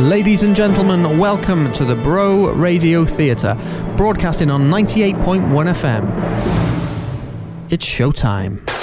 Ladies and gentlemen, welcome to the Bro Radio Theatre, broadcasting on 98.1 FM. It's showtime.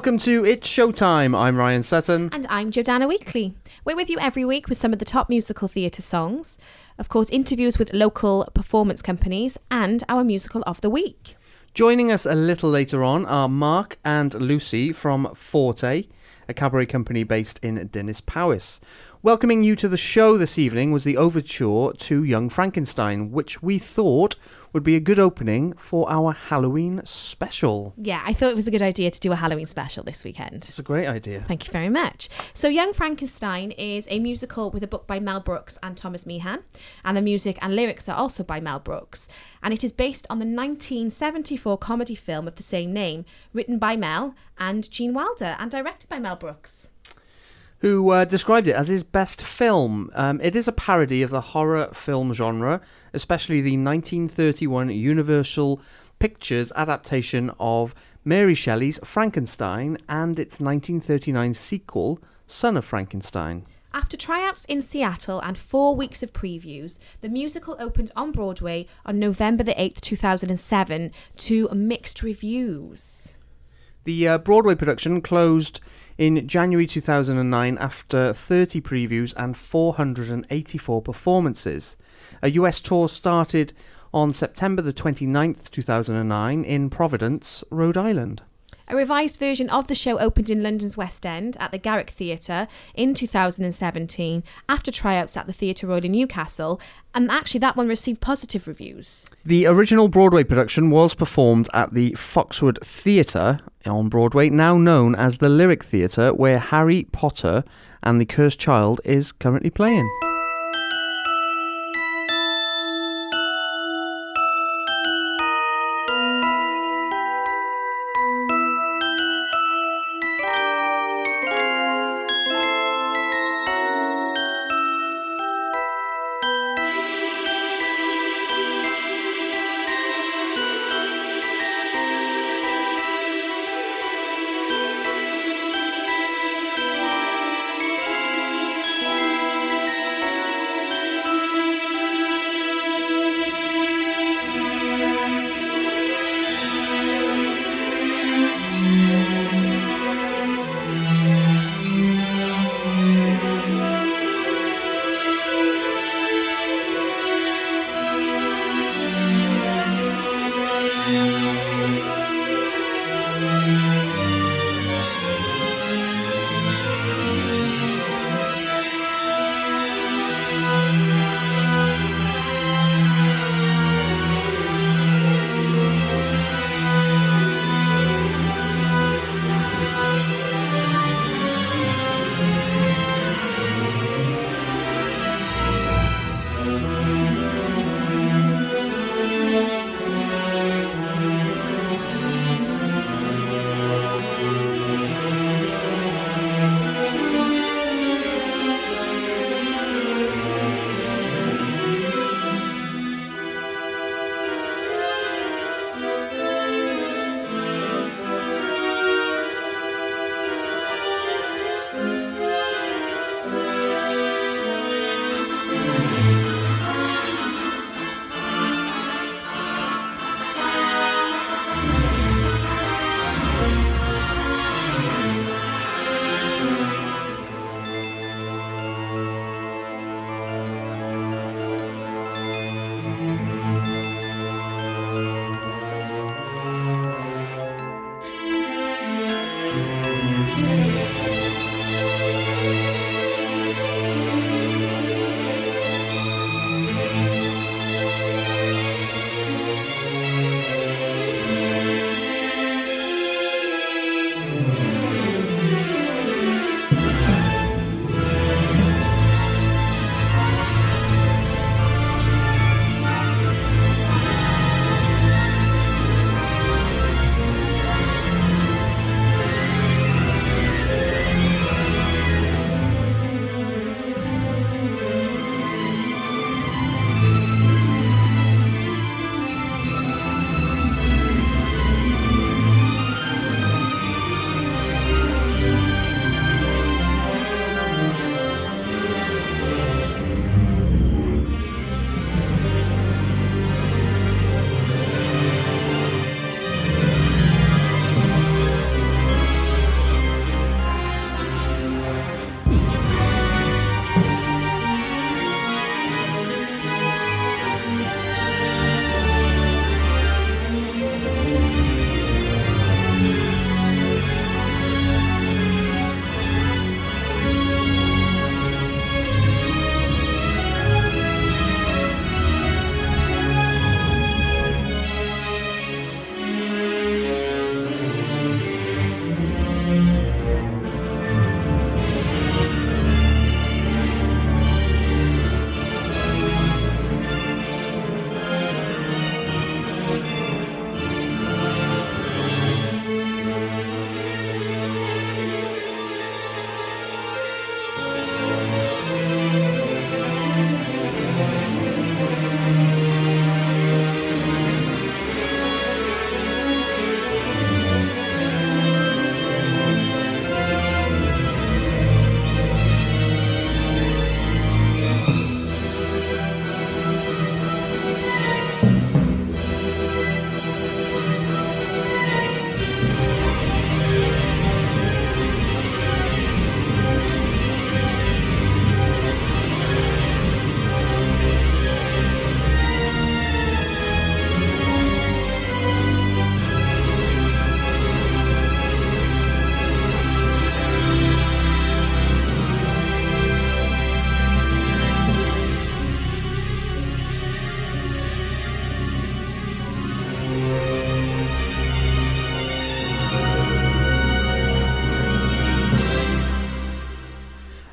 Welcome to It's Showtime. I'm Ryan Sutton. And I'm Jordana Weekly. We're with you every week with some of the top musical theatre songs, of course, interviews with local performance companies, and our musical of the week. Joining us a little later on are Mark and Lucy from Forte, a cabaret company based in Dinas Powys. Welcoming you to the show this evening was the overture to Young Frankenstein, which we thought would be a good opening for our Halloween special. Yeah, I thought it was a good idea to do a Halloween special this weekend. It's a great idea. Thank you very much. So, Young Frankenstein is a musical with a book by Mel Brooks and Thomas Meehan, and the music and lyrics are also by Mel Brooks. And it is based on the 1974 comedy film of the same name, written by Mel and Gene Wilder, and directed by Mel Brooks who uh, described it as his best film. Um, it is a parody of the horror film genre, especially the 1931 Universal Pictures adaptation of Mary Shelley's Frankenstein and its 1939 sequel, Son of Frankenstein. After tryouts in Seattle and four weeks of previews, the musical opened on Broadway on November the 8th, 2007, to mixed reviews. The uh, Broadway production closed in January 2009 after 30 previews and 484 performances. A US tour started on September the 29th, 2009 in Providence, Rhode Island. A revised version of the show opened in London's West End at the Garrick Theatre in 2017 after tryouts at the Theatre Royal in Newcastle, and actually that one received positive reviews. The original Broadway production was performed at the Foxwood Theatre on Broadway, now known as the Lyric Theatre, where Harry Potter and the Cursed Child is currently playing.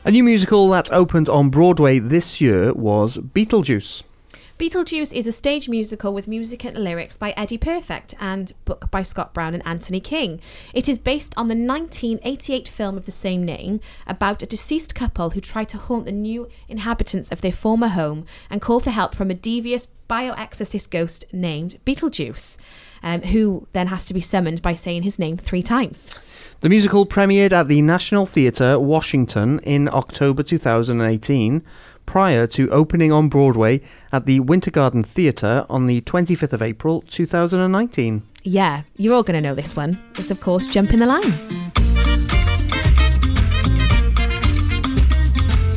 A new musical that opened on Broadway this year was Beetlejuice. Beetlejuice is a stage musical with music and lyrics by Eddie Perfect and book by Scott Brown and Anthony King. It is based on the 1988 film of the same name about a deceased couple who try to haunt the new inhabitants of their former home and call for help from a devious bioexorcist ghost named Beetlejuice, um, who then has to be summoned by saying his name three times. The musical premiered at the National Theatre, Washington, in October 2018, prior to opening on Broadway at the Winter Garden Theatre on the 25th of April 2019. Yeah, you're all going to know this one. It's, of course, Jump in the Line.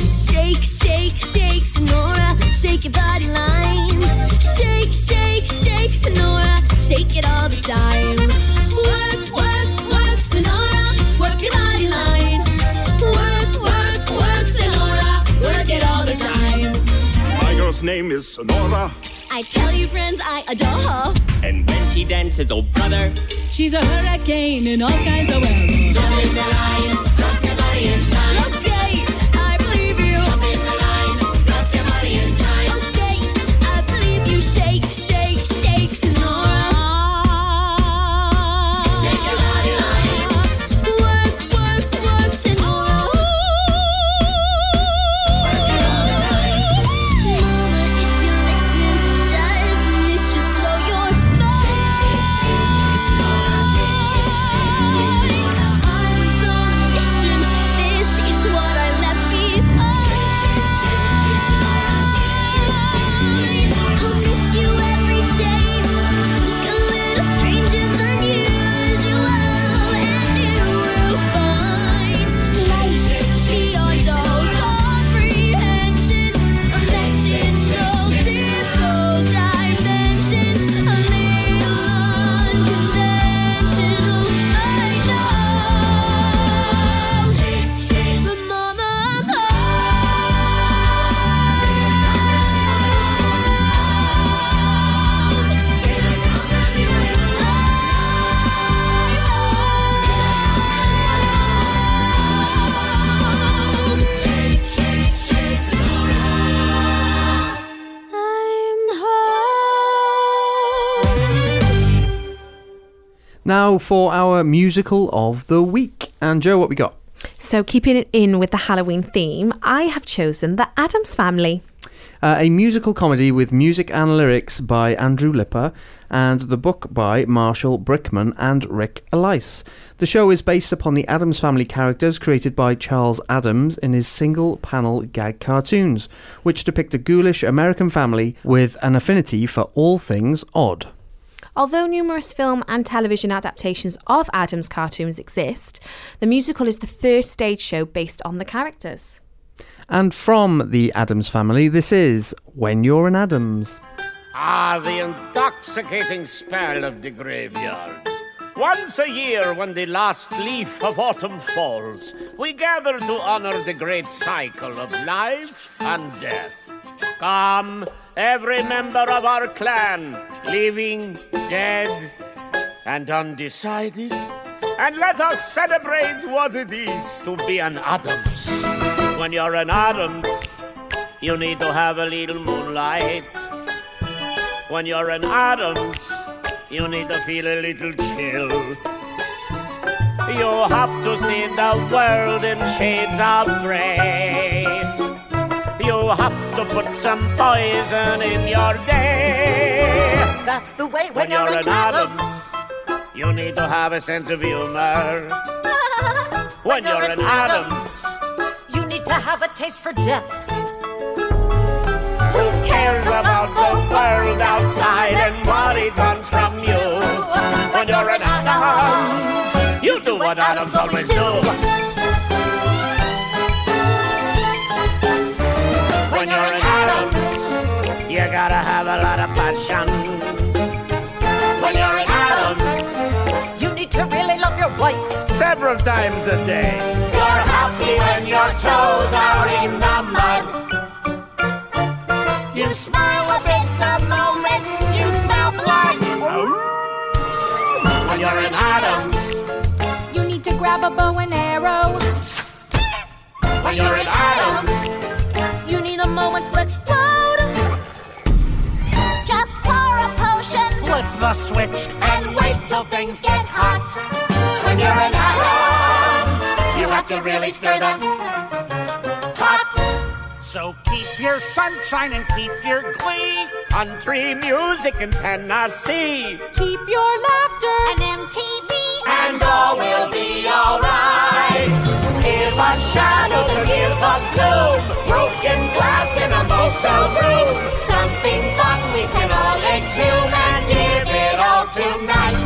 Shake, shake, shake, Senora, shake your body line. Shake, shake, shake, Senora, shake it all the time. Work, work, My name is Senora. I tell you, friends, I adore her. And when she dances, oh brother, She's a hurricane in all kinds of weather. Jump in the line, rock your body in time. Okay, I believe you. Jump in the line, rock your body in time. Okay, I believe you. Shake, shake, shake, for our musical of the week. And Joe, what we got? So, keeping it in with the Halloween theme, I have chosen The Addams Family. Uh, a musical comedy with music and lyrics by Andrew Lippa and the book by Marshall Brickman and Rick Elice. The show is based upon the Addams Family characters created by Charles Addams in his single panel gag cartoons, which depict a ghoulish American family with an affinity for all things odd. Although numerous film and television adaptations of Addams cartoons exist, the musical is the first stage show based on the characters. And from the Addams Family, this is When You're an Addams. Ah, the intoxicating spell of the graveyard. Once a year, when the last leaf of autumn falls, we gather to honor the great cycle of life and death. Come, every member of our clan, living, dead, and undecided, and let us celebrate what it is to be an Addams. When you're an Addams, you need to have a little moonlight. When you're an Addams, you need to feel a little chill. You have to see the world in shades of gray. You have to put some poison in your day. That's the way When you're an Addams, you need to have a sense of humor. When you're an Addams, you need to have a taste for death. who cares about the world outside and what it wants from you? When you're an Addams, you do what Addams always do. When you gotta have a lot of passion. When you're in Addams, You need to really love your wife. several times a day. You're happy when your toes are in the mud. You smile a bit the moment you smell blood. When you're in Addams, You need to grab a bow and arrow. when you're in Addams. You need a moment to explode. The switch. And wait till things get hot. When you're in Addams, you have to really stir them hot. So keep your sunshine and keep your glee. Country music in Tennessee. Keep your laughter and MTV. And all will be alright. Give us shadows and give us gloom. Broken glass in a motel room. Something fun we can all assume it all tonight.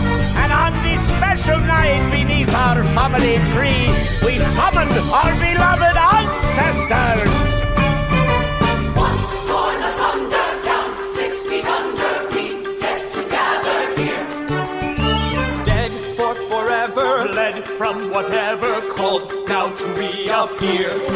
And on this special night beneath our family tree, we summon our beloved ancestors. Once torn asunder, six feet under, we get together here. Dead for forever, led from whatever called now to reappear.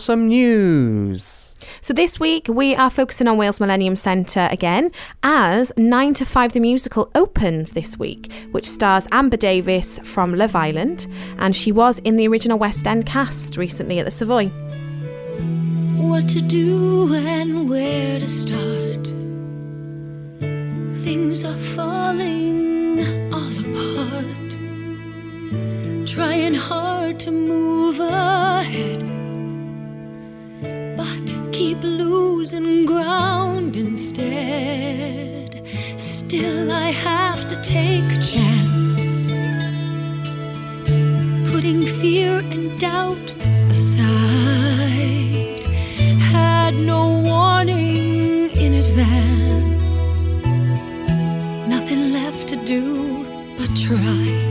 Now some news. So this week we are focusing on Wales Millennium Centre again as 9 to 5 the musical opens this week, which stars Amber Davies from Love Island and she was in the original West End cast recently at the Savoy. what to do and where to start. Things are falling all apart. Trying hard to move ahead, but keep losing ground instead. Still, I have to take a chance putting fear and doubt aside. Had no warning in advance, nothing left to do but try.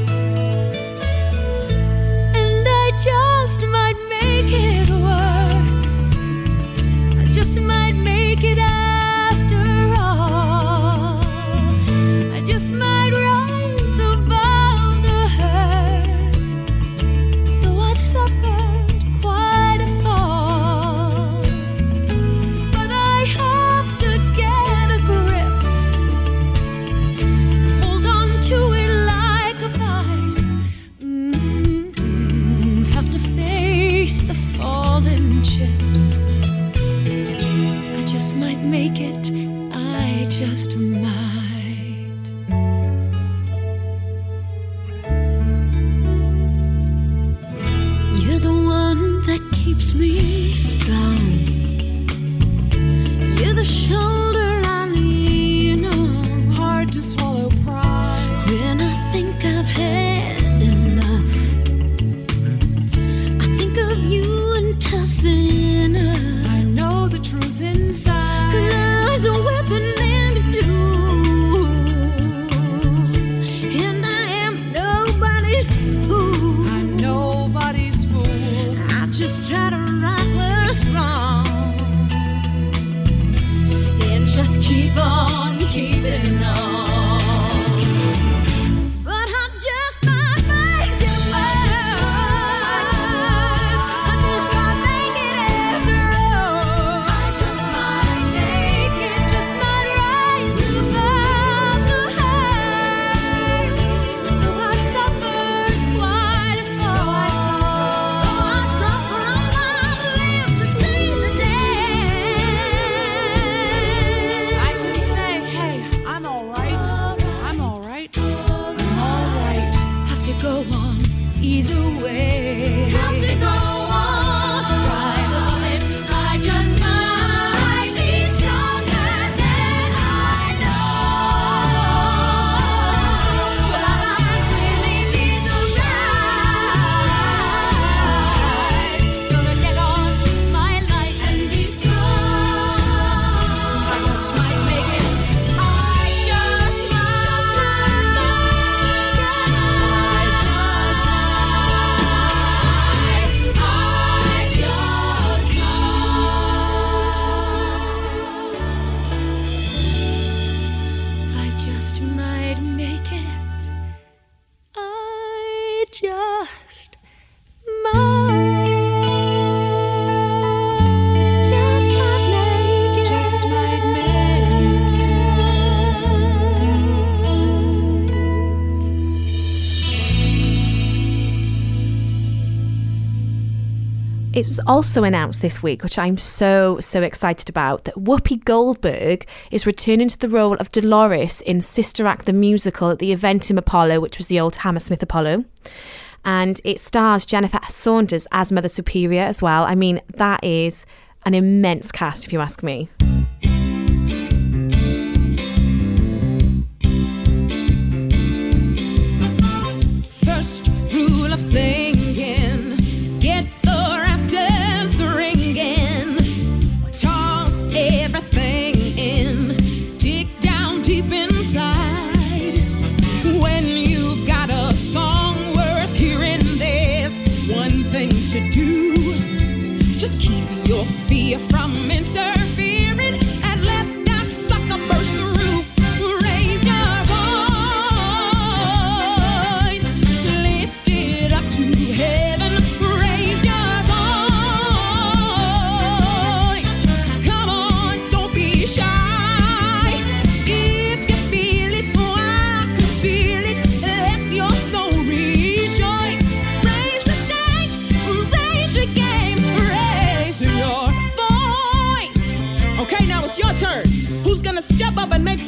Also announced this week, which I'm so, so excited about, that Whoopi Goldberg is returning to the role of Dolores in Sister Act the musical at the Eventim Apollo, which was the old Hammersmith Apollo. And it stars Jennifer Saunders as Mother Superior as well. I mean, that is an immense cast, if you ask me. Fear from interfering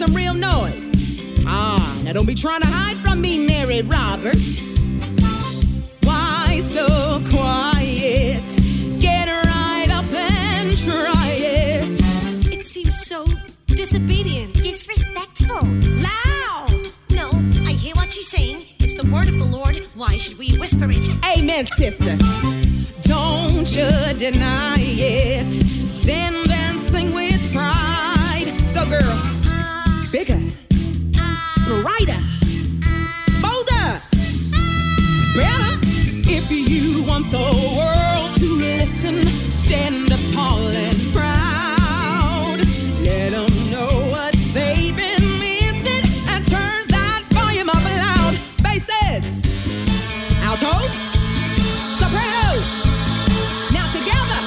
some real noise? Ah, now don't be trying to hide from me, Mary Robert. Why so quiet? Get right up and try it. It seems so disobedient. Disrespectful. Loud. No, I hear what she's saying. It's the word of the Lord. Why should we whisper it? Amen, sister. Don't you deny it. Stand and sing with pride. Go, girl. Brighter. Bolder. Better. If you want the world to listen, stand up tall and proud. Let them know what they've been missing and turn that volume up loud. Basses. Altos. Sopranos. Now together.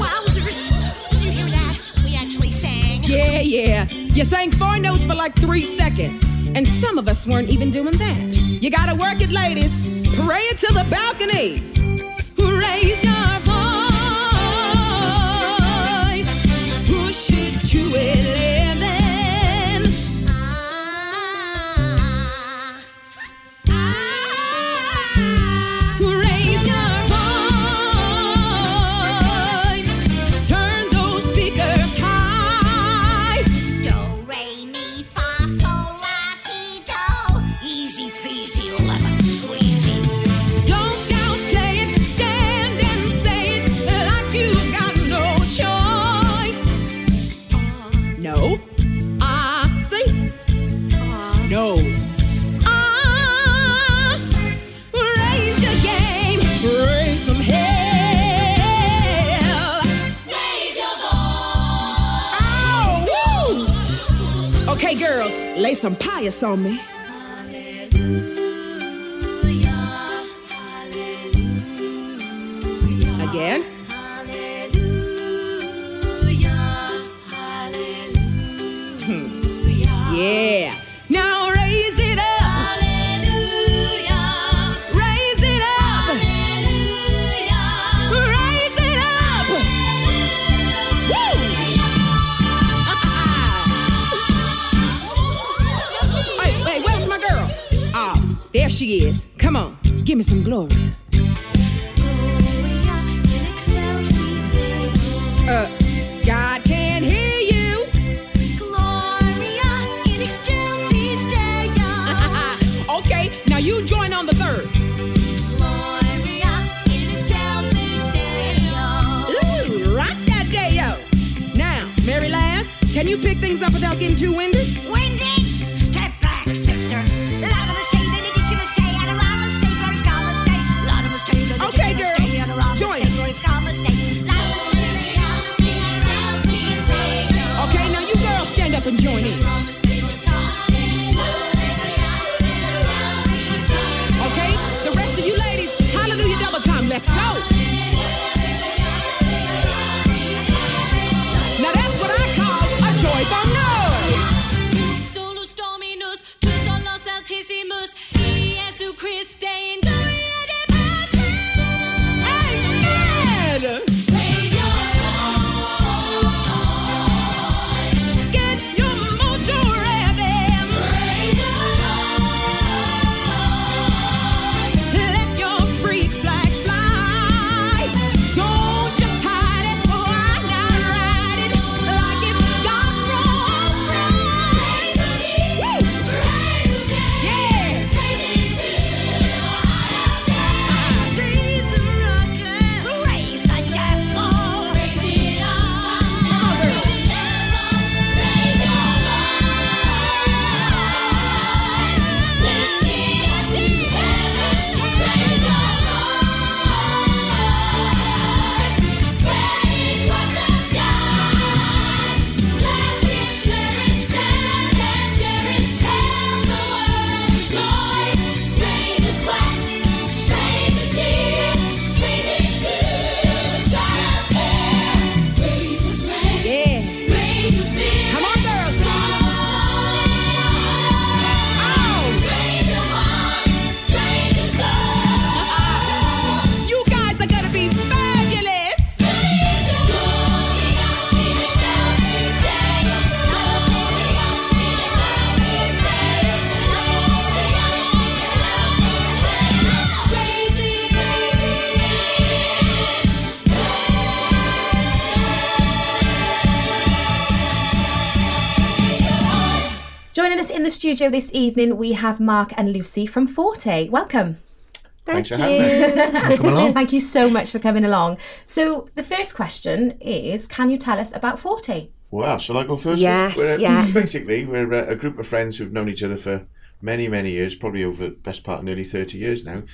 Wowzers. Did you hear that? We actually sang. Yeah, yeah. You sang four notes for like three seconds. And some of us weren't even doing that. You gotta work it, ladies. Pray it to the balcony. Raise your on me. Studio this evening, we have Mark and Lucy from Forte. Welcome. Thanks for having us. Along. Thank you so much for coming along. So, the first question is Can you tell us about Forte? Well, shall I go first? Yes, We're, uh, yeah. Basically, we're uh, a group of friends who've known each other for many, many years, probably over the best part of nearly 30 years now,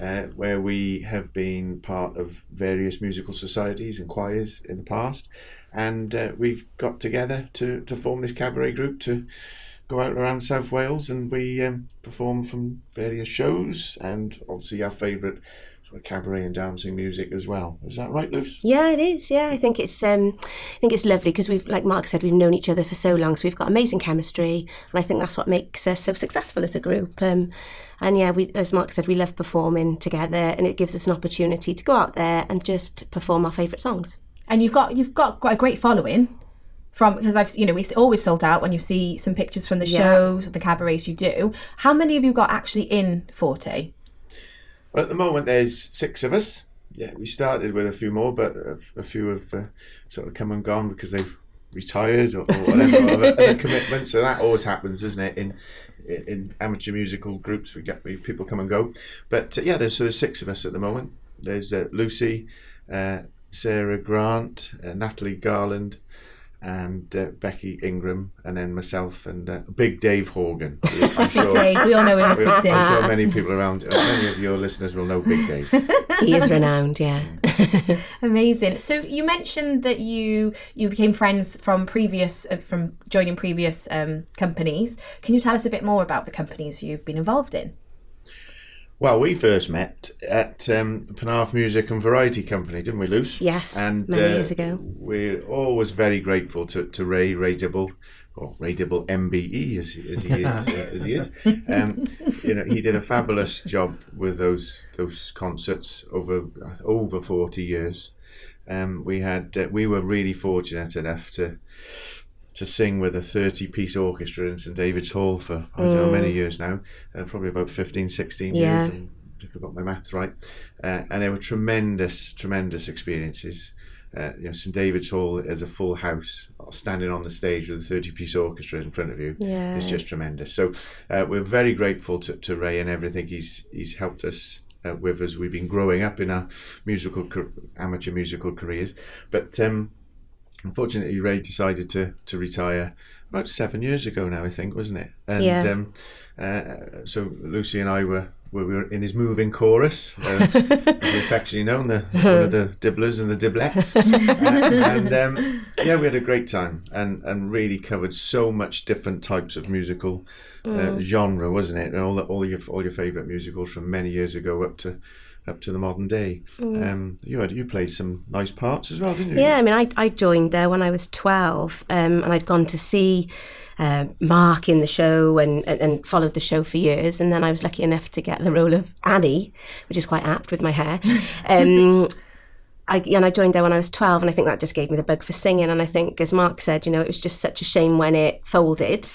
uh, where we have been part of various musical societies and choirs in the past. And uh, we've got together to, to form this cabaret group to go out around South Wales and we um, perform from various shows and obviously our favourite sort of cabaret and dancing music as well. Is that right, Luce? Yeah, it is. Yeah, I think it's um, I think it's lovely because we've, like Mark said, we've known each other for so long, so we've got amazing chemistry, and I think that's what makes us so successful as a group. Um, and yeah, we, as Mark said, we love performing together, and it gives us an opportunity to go out there and just perform our favourite songs. And you've got you've got a great following from because I've you know we always sold out when you see some pictures from the Yeah. shows, the cabarets you do. How many of you got actually in Forte? Well, at the moment, there's six of us. Yeah, we started with a few more, but a, a few have uh, sort of come and gone because they've retired or, or whatever other, other commitments. So that always happens, doesn't it? In in amateur musical groups, we get we, people come and go. But uh, yeah, there's so there's six of us at the moment. There's uh, Lucy, uh, Sarah Grant, uh, Natalie Garland. And uh, Becky Ingram, and then myself and uh, Big Dave Horgan. I'm Big Dave, we all know him as Big I'm sure many people around, uh, many of your listeners will know Big Dave. He is renowned, yeah. Amazing. So you mentioned that you you became friends from previous uh, from joining previous um, companies. Can you tell us a bit more about the companies you've been involved in? Well, we first met at um, the Penarth Music and Variety Company, didn't we, Luce? Yes, and many uh, years ago. We're always very grateful to, to Ray Ray Dibble, or Ray Dibble MBE as, as he is. uh, as he is. Um, you know, he did a fabulous job with those those concerts over over forty years. Um, we had uh, we were really fortunate enough to to sing with a 30 piece orchestra in St David's Hall for I don't know many Mm. years now, uh, probably about 15, 16 Yeah. years. and- If I got my maths right, uh, and they were tremendous, tremendous experiences. Uh, you know, St David's Hall as a full house, standing on the stage with a thirty-piece orchestra in front of you, Yeah. is just tremendous. So uh, we're very grateful to, to Ray and everything he's he's helped us uh, with as we've been growing up in our musical amateur musical careers. But um, unfortunately, Ray decided to to retire about seven years ago now, I think, wasn't it? And Yeah. um, uh, so Lucy and I were. We were in his moving chorus, uh, as we affectionately known, the one of the dibblers and the diblets, Uh, and um, yeah, we had a great time, and and really covered so much different types of musical uh, Mm. genre, wasn't it? And all the, all your all your favourite musicals from many years ago up to up to the modern day. Mm. Um, you had you played some nice parts as well, didn't you? Yeah, I mean, I, I joined there when I was 12 um, and I'd gone to see uh, Mark in the show and, and, and followed the show for years. And then I was lucky enough to get the role of Annie, which is quite apt with my hair. Um, I, and I joined there when I was 12, and I think that just gave me the bug for singing. And I think, as Mark said, you know, it was just such a shame when it folded.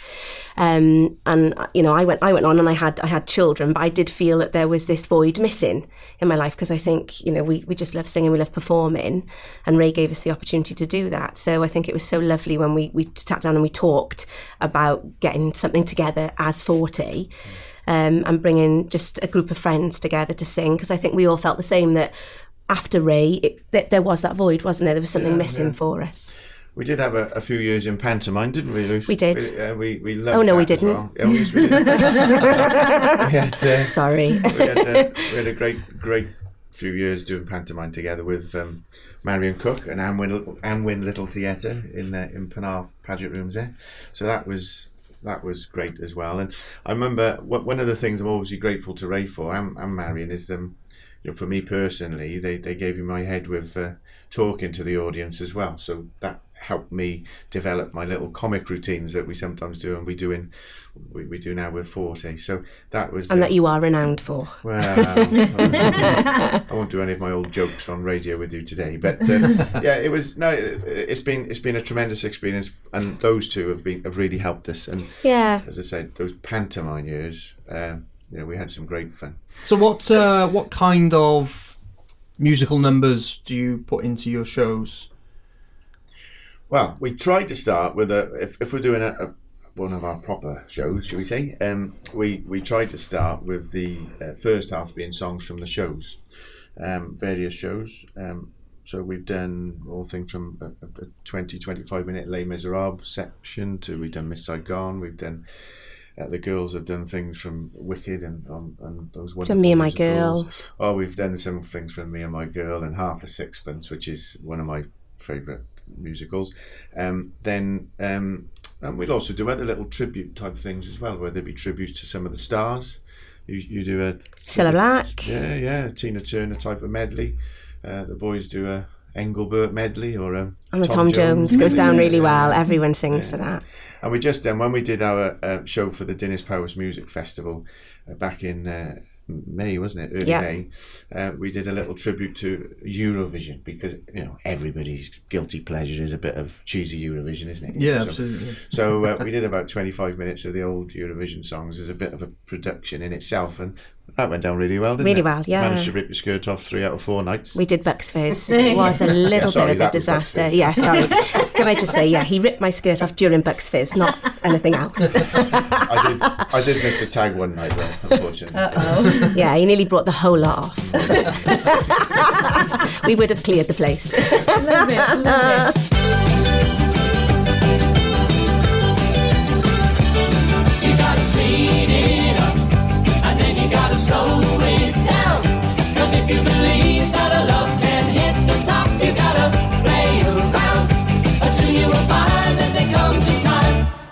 Um, and you know, I went, I went on, and I had, I had children, but I did feel that there was this void missing in my life because I think, you know, we, we just love singing, we love performing, and Ray gave us the opportunity to do that. So I think it was so lovely when we we sat down and we talked about getting something together as Forte. Um, and bringing just a group of friends together to sing because I think we all felt the same that after Ray, it, th- there was that void, wasn't there? There was something Yeah, missing yeah. for us. We did have a, a few years in pantomime, didn't we, Lucy? We did. We, uh, we, we loved Oh, no, we didn't. well. Yeah, yes, we did. had, uh, Sorry. we, had, uh, we had a great, great few years doing pantomime together with um, Marion Cook and Anwin, Anwin Little Theatre in uh, in Penarth Pageant Rooms there. So that was that was great as well. And I remember one of the things I'm always grateful to Ray for and, and Marion is um, you know, for me personally, they, they gave me my head with uh, talking to the audience as well. So that helped me develop my little comic routines that we sometimes do and we do in we, we do now with Forte. So that was And uh, that you are renowned for. well, I won't do any of my old jokes on radio with you today, but uh, yeah, it was no. it- It's been it's been a tremendous experience, and those two have been have really helped us. And Yeah. as I said, those pantomime years, um, know, we had some great fun. So what uh, what kind of musical numbers do you put into your shows? Well, we tried to start with a if, if we're doing a, a one of our proper shows, shall we say? Um, we we tried to start with the uh, first half being songs from the shows, um, various shows. Um, so we've done all things from a, a 20, 25 minute Les Miserables section to we've done Miss Saigon. We've done uh, the girls have done things from Wicked and um, and those wonderful Done Me and My musicals. Oh, we've done some things from Me and My Girl and Half a Sixpence, which is one of my favourite musicals. Um, then um, and we'll also do other little tribute type things as well, whether it be tributes to some of the stars. You, you do a Cilla Black. yeah, yeah, a Tina Turner type of medley. Uh, the boys do a Engelbert medley or a And the Tom, Jones, goes down really well. Everyone sings to that. And we just done when we did our uh, show for the Dinas Powys Music Festival uh, back in uh, May, wasn't it? Early Yeah. May. Uh, we did a little tribute to Eurovision because you know everybody's guilty pleasure is a bit of cheesy Eurovision, isn't it? Yeah, so, absolutely. So uh, we did about twenty five minutes of the old Eurovision songs as a bit of a production in itself, and that went down really well, didn't Really it? Really well, yeah. Managed to rip your skirt off three out of four nights. We did Bucks Fizz. It was a little Sorry, bit of a that was Bucks disaster. Fizz. Yeah, sorry. Can I just say, yeah, he ripped my skirt off during Bucks Fizz, not anything else. I did. I did miss the tag one night though, unfortunately. Uh-oh. yeah, he nearly brought the whole lot off. we would have cleared the place. love it, love it.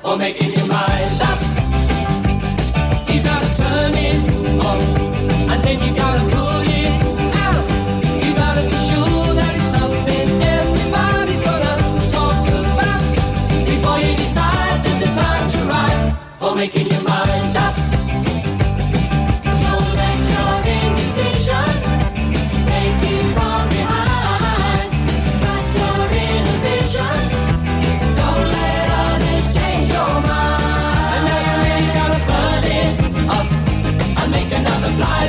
For making your mind up. You gotta turn it on, and then you gotta put it out. You gotta be sure that it's something everybody's gonna talk about before you decide that the time's right for making your mind up.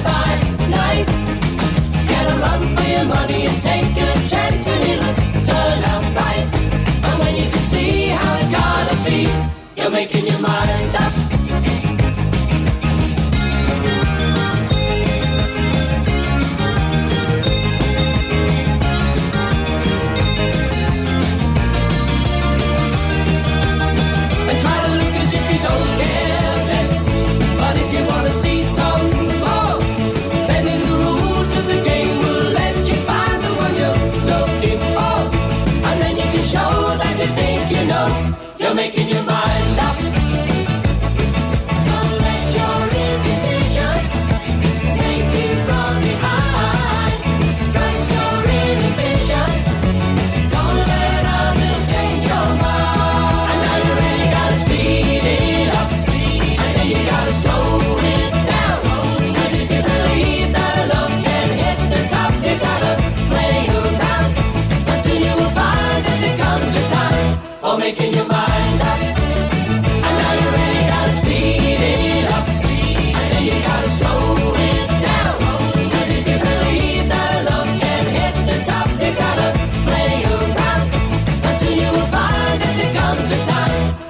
Night. Get a run for your money and take a chance and it'll turn out right. When you can see how it's gotta be, you're making your mind up. Making your mind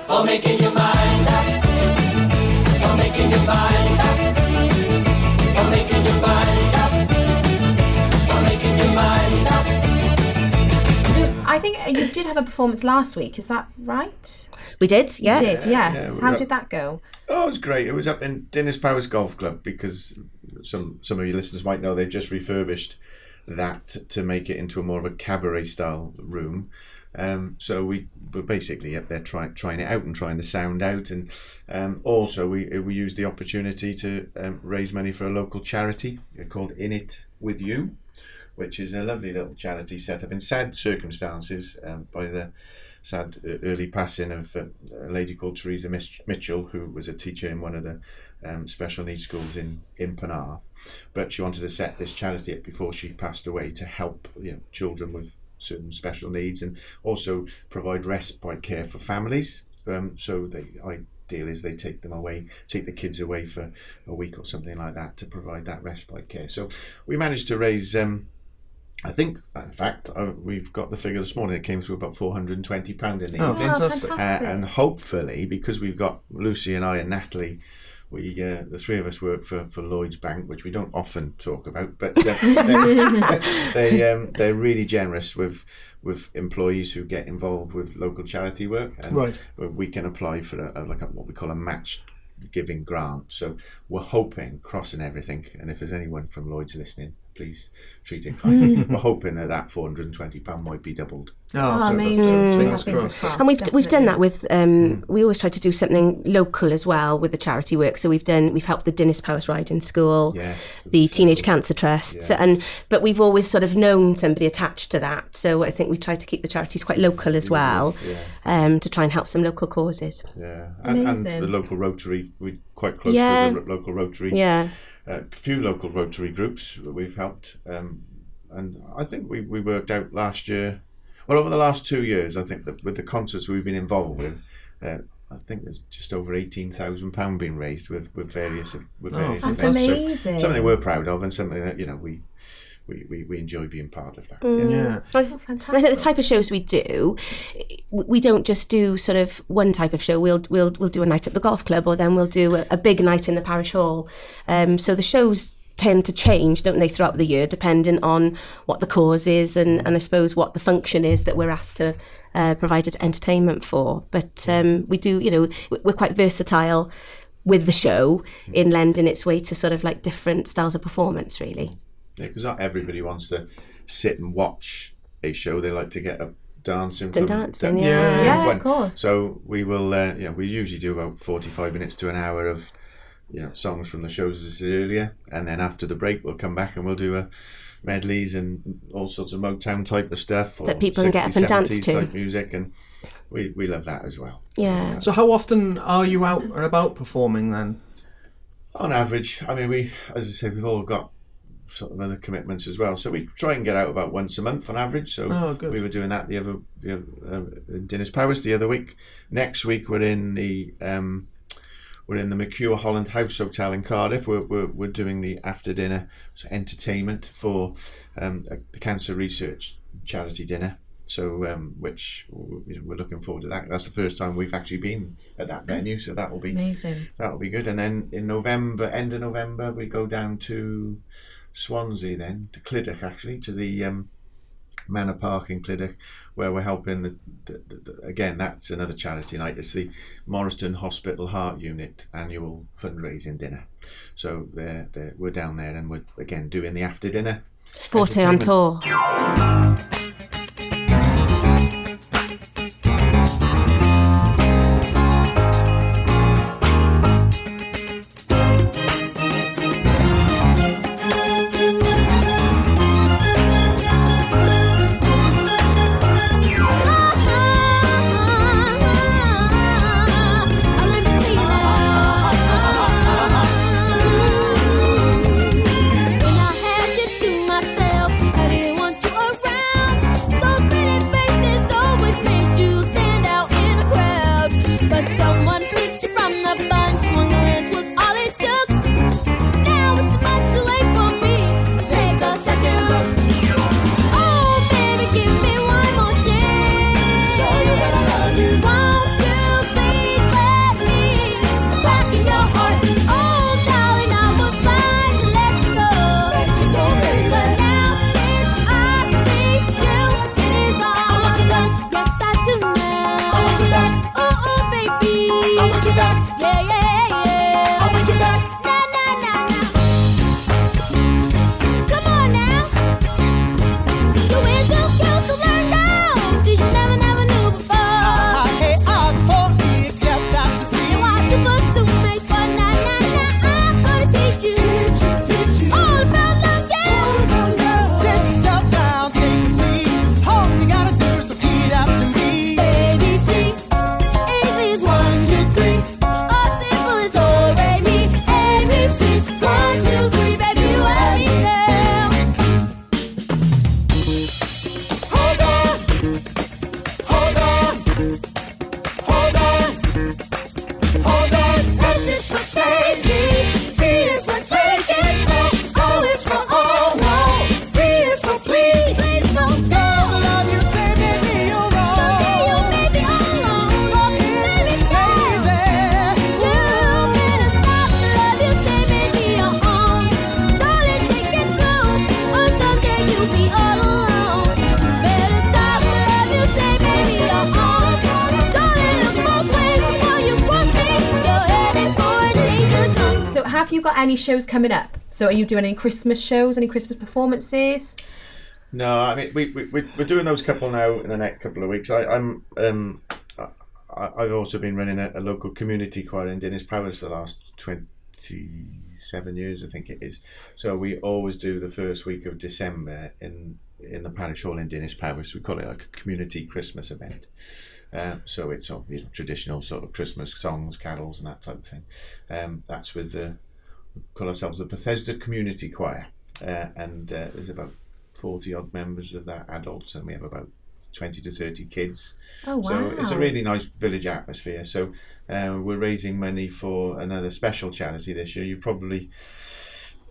for making your mind up. For making your mind up. For making your mind up. For making your mind up. I think uh, you did have a performance last week. Is that right? We did, yeah. You did, yes. yeah, we How got- did that go? Oh, it was great. It was up in Dinas Powys Golf Club because some some of your listeners might know they've just refurbished that to make it into a more of a cabaret style room. Um, so we were basically up there trying trying it out and trying the sound out, and um, also we we used the opportunity to um, raise money for a local charity called In It With You, which is a lovely little charity set up in sad circumstances um, by the sad uh, early passing of uh, a lady called Teresa Mitchell, who was a teacher in one of the um, special needs schools in in Penarth. But she wanted to set this charity up before she passed away to help you know, children with certain special needs and also provide respite care for families. Um, so the ideal is they take them away, take the kids away for a week or something like that to provide that respite care. So we managed to raise. Um, I think, in fact, uh, we've got the figure this morning. It came through about four hundred and twenty pound in the Oh, evening. fantastic. Uh, and hopefully, because we've got Lucy and I and Natalie, we uh, the three of us work for, for Lloyd's Bank, which we don't often talk about, but uh, they, they um, they're really generous with with employees who get involved with local charity work, and Right. we can apply for a, a, like a, what we call a matched giving grant. So we're hoping, crossing everything, and if there's anyone from Lloyd's listening, please treat it kindly. we're hoping that that four hundred and twenty pound might be doubled. Oh, So that's- amazing. so Fingers that's crossed. And we've we've done that with um, Hmm. we always try to do something local as well with the charity work. So we've done we've helped the Dinas Powys Riding School, Yeah. the Teenage Cancer Trust, so, and but we've always sort of known somebody attached to that. So I think we try to keep the charities quite local as well, Yeah. um, to try and help some local causes. Yeah, and, and the local Rotary, we're quite close Yeah. with the local Rotary. Yeah, a few local Rotary groups that we've helped, um, and I think we, we worked out last year. Well, over the last two years, I think that with the concerts we've been involved with, uh, I think there's just over eighteen thousand pound being raised with, with various with Oh, various That's events. So amazing. something we're proud of, and something that you know we we, we, we enjoy being part of that. Mm. Yeah. Yeah. I, and I think the type of shows we do, we we don't just do sort of one type of show. We'll we'll we'll do a night at the golf club, or then we'll do a, a big night in the parish hall. Um, so the shows tend to change, don't they, throughout the year, depending on what the cause is and, and I suppose what the function is that we're asked to uh, provide entertainment for. But um, we do, you know, we- we're quite versatile with the show in lending its way to sort of like different styles of performance, really. Yeah, because not everybody wants to sit and watch a show. They like to get a dancing. To from- dancing, da- yeah. Yeah, when- of course. So we will, uh, you know, we usually do about forty-five minutes to an hour of, you know, songs from the shows as I said earlier, and then after the break we'll come back and we'll do a medleys and all sorts of Motown type of stuff That people can get up and dance to. type music, and we we love that as well. Yeah. So how often are you out and about performing then? on average, I mean, we, as I say, we've all got sort of other commitments as well. So we try and get out about once a month on average. So Oh, we were doing that the other, the other uh, in Dinas Powys the other week. Next week we're in the um, we're in the Mercure Holland House Hotel in Cardiff. We're, we're, we're doing the after dinner entertainment for um, a, the cancer research charity dinner. So, um, which we're looking forward to that. That's the first time we've actually been at that venue, so that will be Amazing. That'll be good. And then in November, end of November, we go down to Swansea, then to Clydach, actually, to the um, Manor Park in Clydach, where we're helping the, the, the, the- again. That's another charity night. It's the Morriston Hospital Heart Unit annual fundraising dinner. So they're, they're, we're down there, and we're again doing the after dinner. It's Forte on tour. You got any shows coming up? So are you doing any Christmas shows, any Christmas performances? No, I mean we, we we- we're doing those couple now in the next couple of weeks. I, I'm um, I, I've also been running a, a local community choir in Dinas Powys for the last twenty seven years, I think it is. So we always do the first week of December in in the parish hall in Dinas Powys. We call it like a community Christmas event. Uh, so it's all you know, traditional sort of Christmas songs, carols, and that type of thing. Um, that's with the call ourselves the Bethesda Community Choir, uh, and uh, there's about forty odd members of that adults, and we have about twenty to thirty kids. Oh, wow! So it's a really nice village atmosphere. So uh, we're raising money for another special charity this year. You probably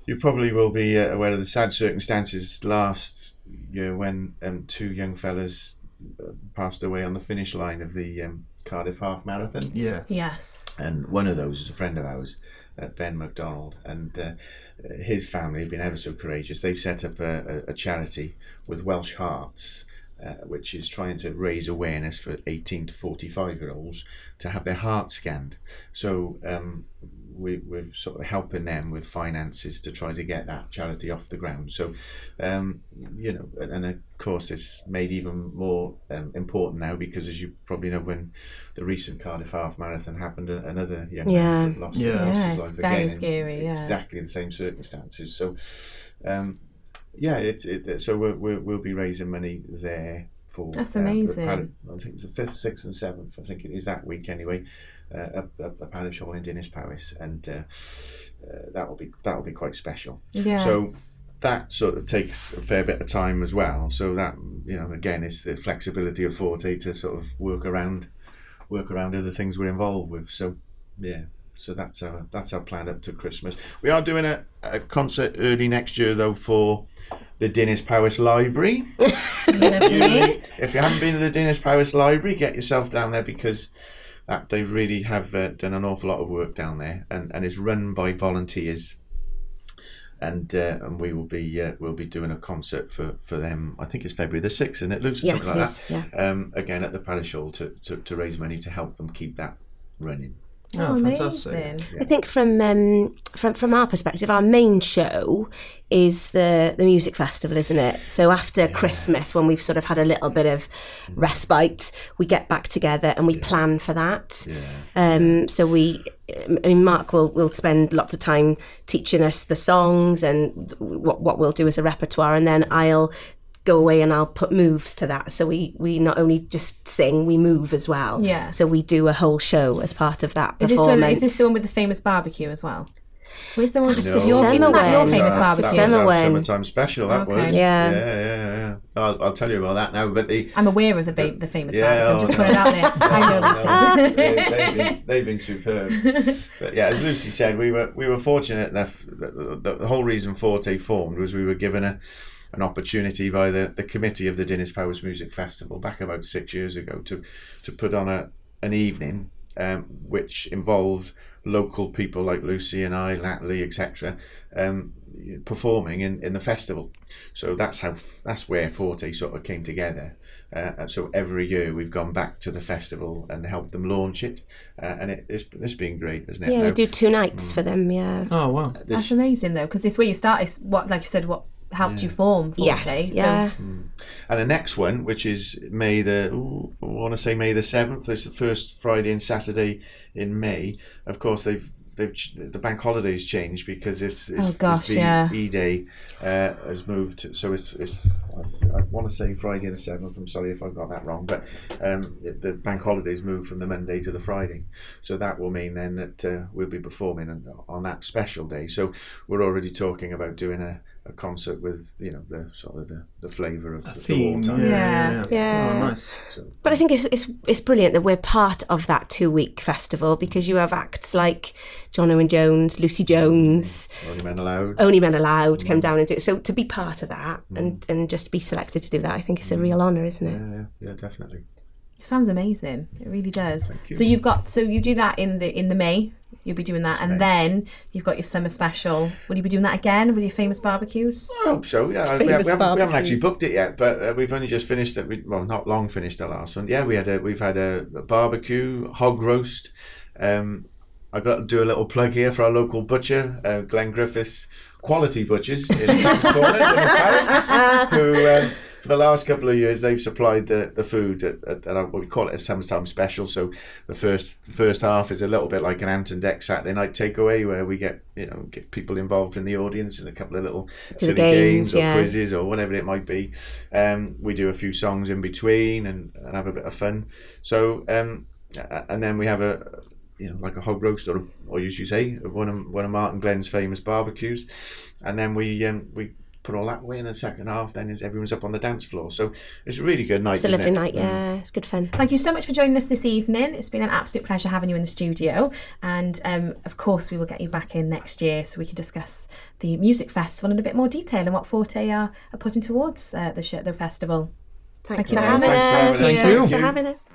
you probably will be uh, aware of the sad circumstances last year when um, two young fellas uh, passed away on the finish line of the um, Cardiff Half Marathon. Yeah. Yes. And one of those is a friend of ours, uh, Ben McDonald, and uh, his family have been ever so courageous. They've set up a, a, charity with Welsh Hearts, uh, which is trying to raise awareness for 18 to 45 year olds to have their heart scanned. So um, we, we're sort of helping them with finances to try to get that charity off the ground. So, um, you know, and, and of course, it's made even more um, important now because, as you probably know, when the recent Cardiff Half Marathon happened, another young Yeah. man lost, Yeah. lost Yeah, his life very again. in scary, yeah. Exactly the same circumstances. So, um, yeah, it's it, so we're, we're, we'll be raising money there for. That's uh, amazing. pari- I think it's the fifth, sixth, and seventh. I think it is that week anyway. Uh, up the parish hall in Dinas Powys, and uh, uh, that will be that will be quite special. Yeah. So that sort of takes a fair bit of time as well. So that you know, again, it's the flexibility of Forte to sort of work around work around other things we're involved with. So yeah. So that's our that's our plan up to Christmas. We are doing a, a concert early next year though for the Dinas Powys Library. If you haven't been to the Dinas Powys Library, get yourself down there because that they really have uh, done an awful lot of work down there, and, and is run by volunteers. And uh, and we will be uh, we'll be doing a concert for, for them. I think it's February the sixth, isn't it, Lucy? Yes, Something like it that. yeah. Um, again at the parish hall to, to, to raise money to help them keep that running. Oh, fantastic. amazing. I think from um, from from our perspective, our main show is the the music festival, isn't it? So after Christmas, when we've sort of had a little bit of respite, we get back together and we plan for that. Um, so we, I mean, Mark will will spend lots of time teaching us the songs and what what we'll do as a repertoire, and then I'll go away and I'll put moves to that. So we we not only just sing, we move as well. Yeah. So we do a whole show as part of that Is this, the, performance. is this the one with the famous barbecue as well? Where's the one with That's the, the your, isn't that your famous one. That's- the barbecue? That was summer our summertime special. That Okay. was. Yeah. Yeah, yeah, yeah. I'll, I'll tell you about that now. But the I'm aware of the ba- the famous Yeah, barbecue. oh, Just no. put it out there. I know these things. they, they've, been, they've been superb. But yeah, as Lucy said, we were we were fortunate enough. that The, the whole reason Forte formed was we were given a an opportunity by the, the committee of the Dinas Powys Music Festival back about six years ago to to put on a an evening um, which involved local people like Lucy and I, Latley, etc. Um, performing in, in the festival. So that's how that's where Forte sort of came together. Uh, so every year we've gone back to the festival and helped them launch it, uh, and it, it's it's been great, isn't it? Yeah, Now, we do two nights for them. Yeah. Oh wow. That's amazing though, because it's where you start. It's what, like you said, what helped you form Forte. Yes. so- Yeah. And the next one, which is May the, ooh, I want to say May the seventh. It's the first Friday and Saturday in May. Of course, they've they've the bank holidays changed because it's, it's Oh, gosh, it's yeah. E Day uh, has moved. So it's it's I, I want to say Friday the seventh. I'm sorry if I've got that wrong, but um, it- the bank holidays moved from the Monday to the Friday. So that will mean then that uh, we'll be performing on, on that special day. So we're already talking about doing a. A concert with you know the sort of the, the flavour of the, the Theme. wartime. Yeah. Yeah. Yeah. Yeah. Oh, nice. So, But I think it's, it's it's brilliant that we're part of that two week festival because you have acts like John Owen Jones, Lucy Jones, Only Men Allowed. Only Men Allowed come mm. down and do so to be part of that mm. and and just be selected to do that. I think it's a real mm. honour, isn't it? Yeah, yeah, yeah, definitely. It sounds amazing. It really does. you. So you've got so you do that in the in the May. You'll be doing that, and May. then you've got your summer special. Will you be doing that again with your famous barbecues? I hope so. Yeah, we, we, Famous haven't, we haven't actually booked it yet, but uh, we've only just finished it. We, well, not long finished the last one. Yeah, we had a we've had a, a barbecue, hog roast, um, I got to do a little plug here for our local butcher, uh, Glenn Griffiths, Quality Butchers in King's Corners in Paris, who um, for the last couple of years they've supplied the, the food at, at, at what we call it a summertime special. So the first first half is a little bit like an Ant and Dec Saturday night takeaway where we get you know get people involved in the audience and a couple of little silly games, games, or yeah. quizzes or whatever it might be. Um, we do a few songs in between and, and have a bit of fun. So um, and then we have a you know like a hog roast or or you should say one of one of Martin Glenn's famous barbecues, and then we um, we. Put all that away in the second half, then as everyone's up on the dance floor. So it's a really good night. It's a lovely it? night, Mm. yeah. It's good fun. Thank you so much for joining us this evening. It's been an absolute pleasure having you in the studio. And um, of course, we will get you back in next year so we can discuss the music festival in a bit more detail and what Forte are, are putting towards uh, the, show, the festival. Thank you for having us. Thank Thanks you. for having us.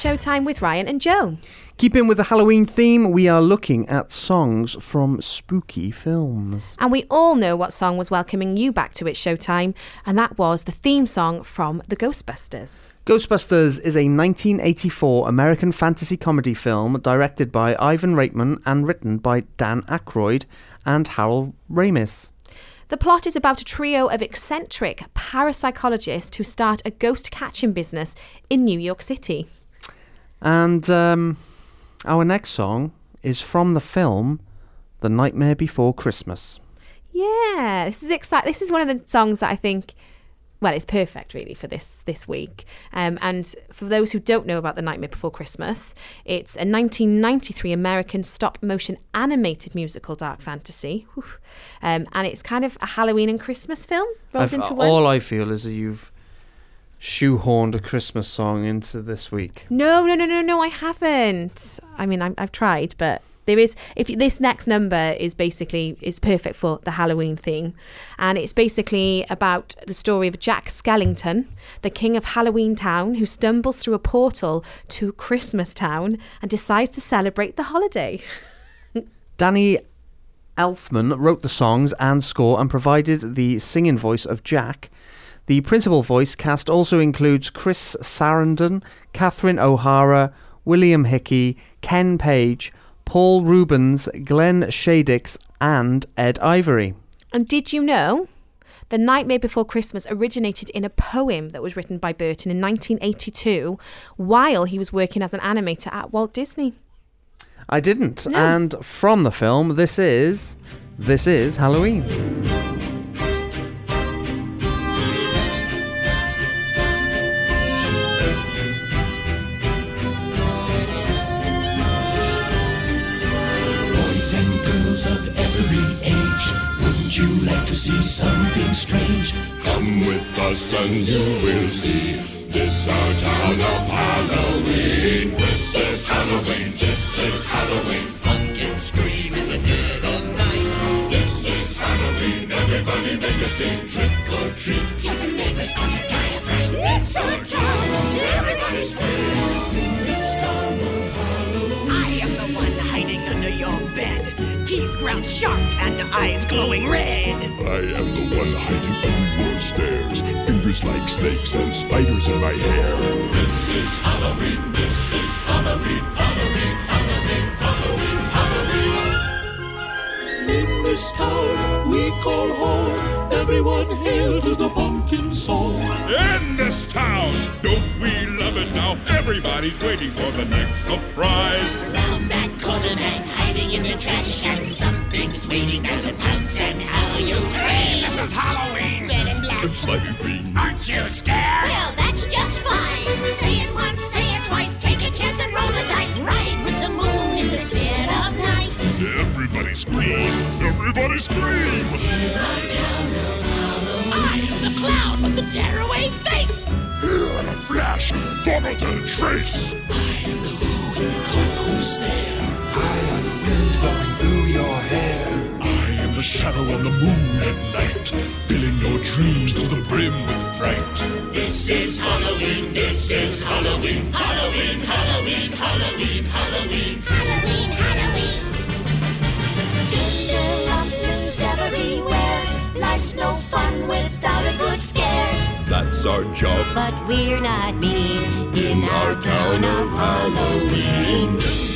Showtime with Ryan and Joan. Keeping with the Halloween theme, we are looking at songs from spooky films. And we all know what song was welcoming you back to It's Showtime, and that was the theme song from The Ghostbusters. Ghostbusters is a 1984 American fantasy comedy film directed by Ivan Reitman and written by Dan Aykroyd and Harold Ramis. The plot is about a trio of eccentric parapsychologists who start a ghost catching business in New York City. And um, our next song is from the film The Nightmare Before Christmas. Yeah, this is exciting. This is one of the songs that I think, well, it's perfect really for this this week. Um, and for those who don't know about The Nightmare Before Christmas, it's a 1993 American stop motion animated musical dark fantasy, um, and it's kind of a Halloween and Christmas film rolled I've- into one. all I feel is that you've shoehorned a Christmas song into this week. No, no, no, no, no. I haven't. I mean, I'm, I've tried, but there is. If you- this next number is basically is perfect for the Halloween theme, and it's basically about the story of Jack Skellington, the king of Halloween Town, who stumbles through a portal to Christmas Town and decides to celebrate the holiday. Danny Elfman wrote the songs and score and provided the singing voice of Jack. The principal voice cast also includes Chris Sarandon, Catherine O'Hara, William Hickey, Ken Page, Paul Reubens, Glenn Shadix, and Ed Ivory. And did you know? The Nightmare Before Christmas originated in a poem that was written by Burton in 1982 while he was working as an animator at Walt Disney. I didn't. And from the film, this is this is Halloween. You like to see something strange? Come with us and you will see. This our town of Halloween. This is Halloween. This is Halloween. Pumpkins scream in the dead of night. This is Halloween. Everybody make a scene. Trick or treat. Tell the neighbors on your diaphragm. It's our town. Everybody scream. Teeth ground sharp and eyes glowing red. I am the one hiding under your stairs. Fingers like snakes and spiders in my hair. This is Halloween. This is Halloween. Halloween. Halloween. Halloween. Halloween. In this town we call home. Everyone hail to the pumpkin song. In this town, don't we love it now? Everybody's waiting for the next surprise. Round that corner and hiding in the trash can. Something's waiting now to pounce and how you'll scream. This is Halloween. Red and black. It's slimy green. Aren't you scared? Well, that's just fine. Say it once, say it twice, take a chance and roll the dice. Ride with the moon in the dead of night. Everybody scream. Everybody scream. In our town of I am the clown with the tearaway face. Here in a flash, gone without a trace. I am the wind blowing through your hair. I am the window through your hair. I am the shadow on the moon at night, filling your dreams to the brim with fright. This is Halloween. This is Halloween. Halloween. Halloween. Halloween. Halloween. Halloween, Halloween. Tinderlumblings everywhere. Life's no fun without a good scare. That's our job. But we're not mean in our town of Halloween. This town, don't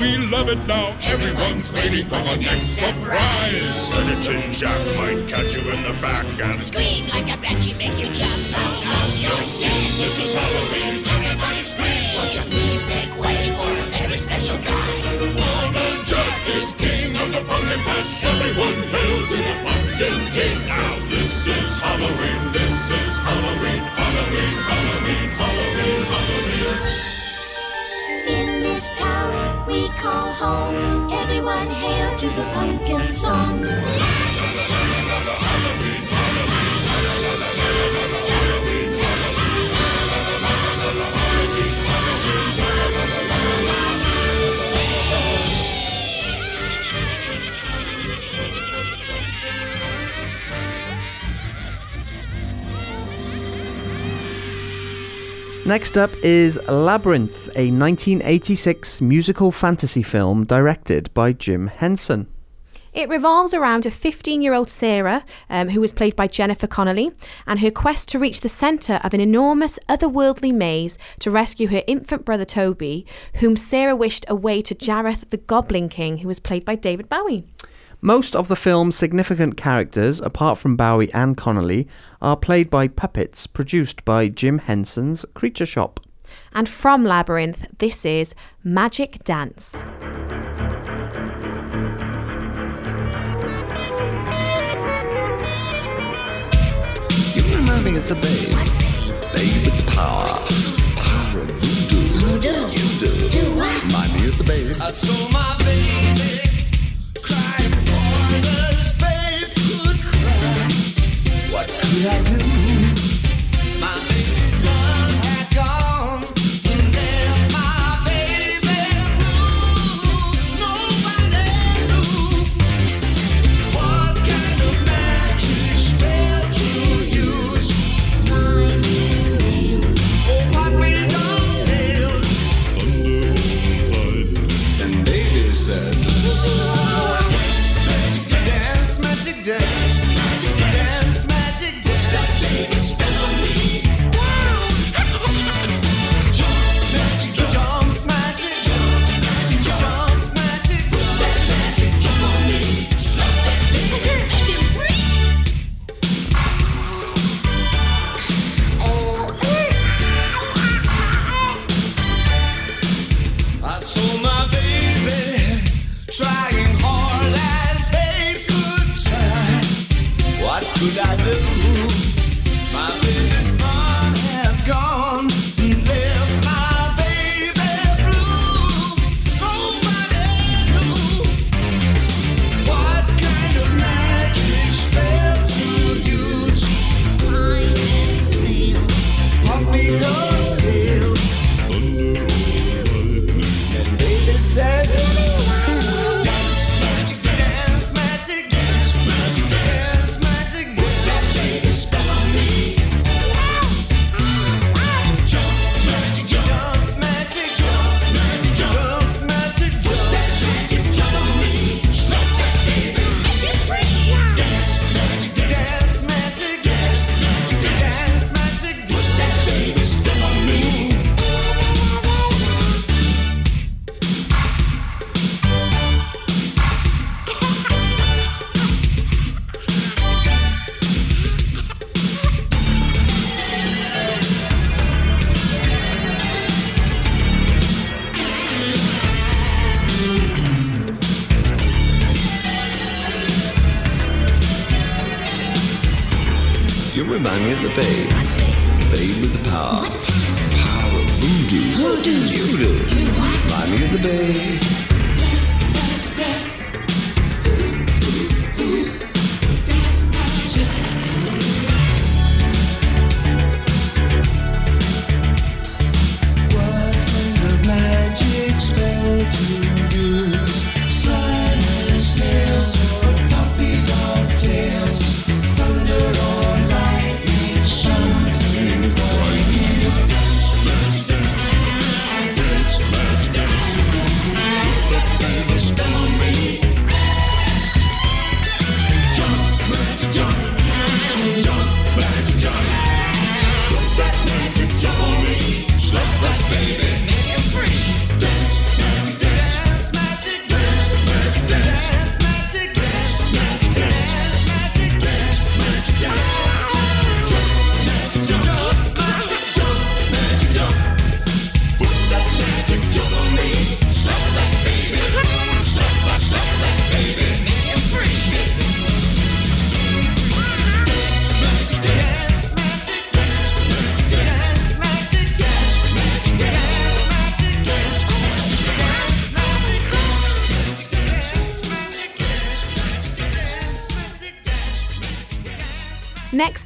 we love it now? Everyone's waiting for the next surprise. Skeleton Jack might catch you in the back and Scream like a banshee, make you jump out of your skin. This is Halloween. Everybody scream. Won't you please make way for a very special guy? Wild Man Jack is king of the pumpkin patch. Everyone hail to the pumpkin king. Now this is Halloween. This is Halloween. Halloween. Halloween. Halloween. Halloween. In this town we call home. Everyone hail to the pumpkin song. Next up is Labyrinth, a 1986 musical fantasy film directed by Jim Henson. It revolves around a 15 year old Sarah, um, was played by Jennifer Connelly, and her quest to reach the centre of an enormous otherworldly maze to rescue her infant brother Toby, whom Sarah wished away to Jareth the Goblin King, who was played by David Bowie. Most of the film's significant characters, apart from Bowie and Connolly, are played by puppets produced by Jim Henson's Creature Shop. And from Labyrinth, this is Magic Dance. You remind me of the babe. Babe with the power. Power of voodoo. voodoo. You do. do what? Remind me of the babe. I saw my baby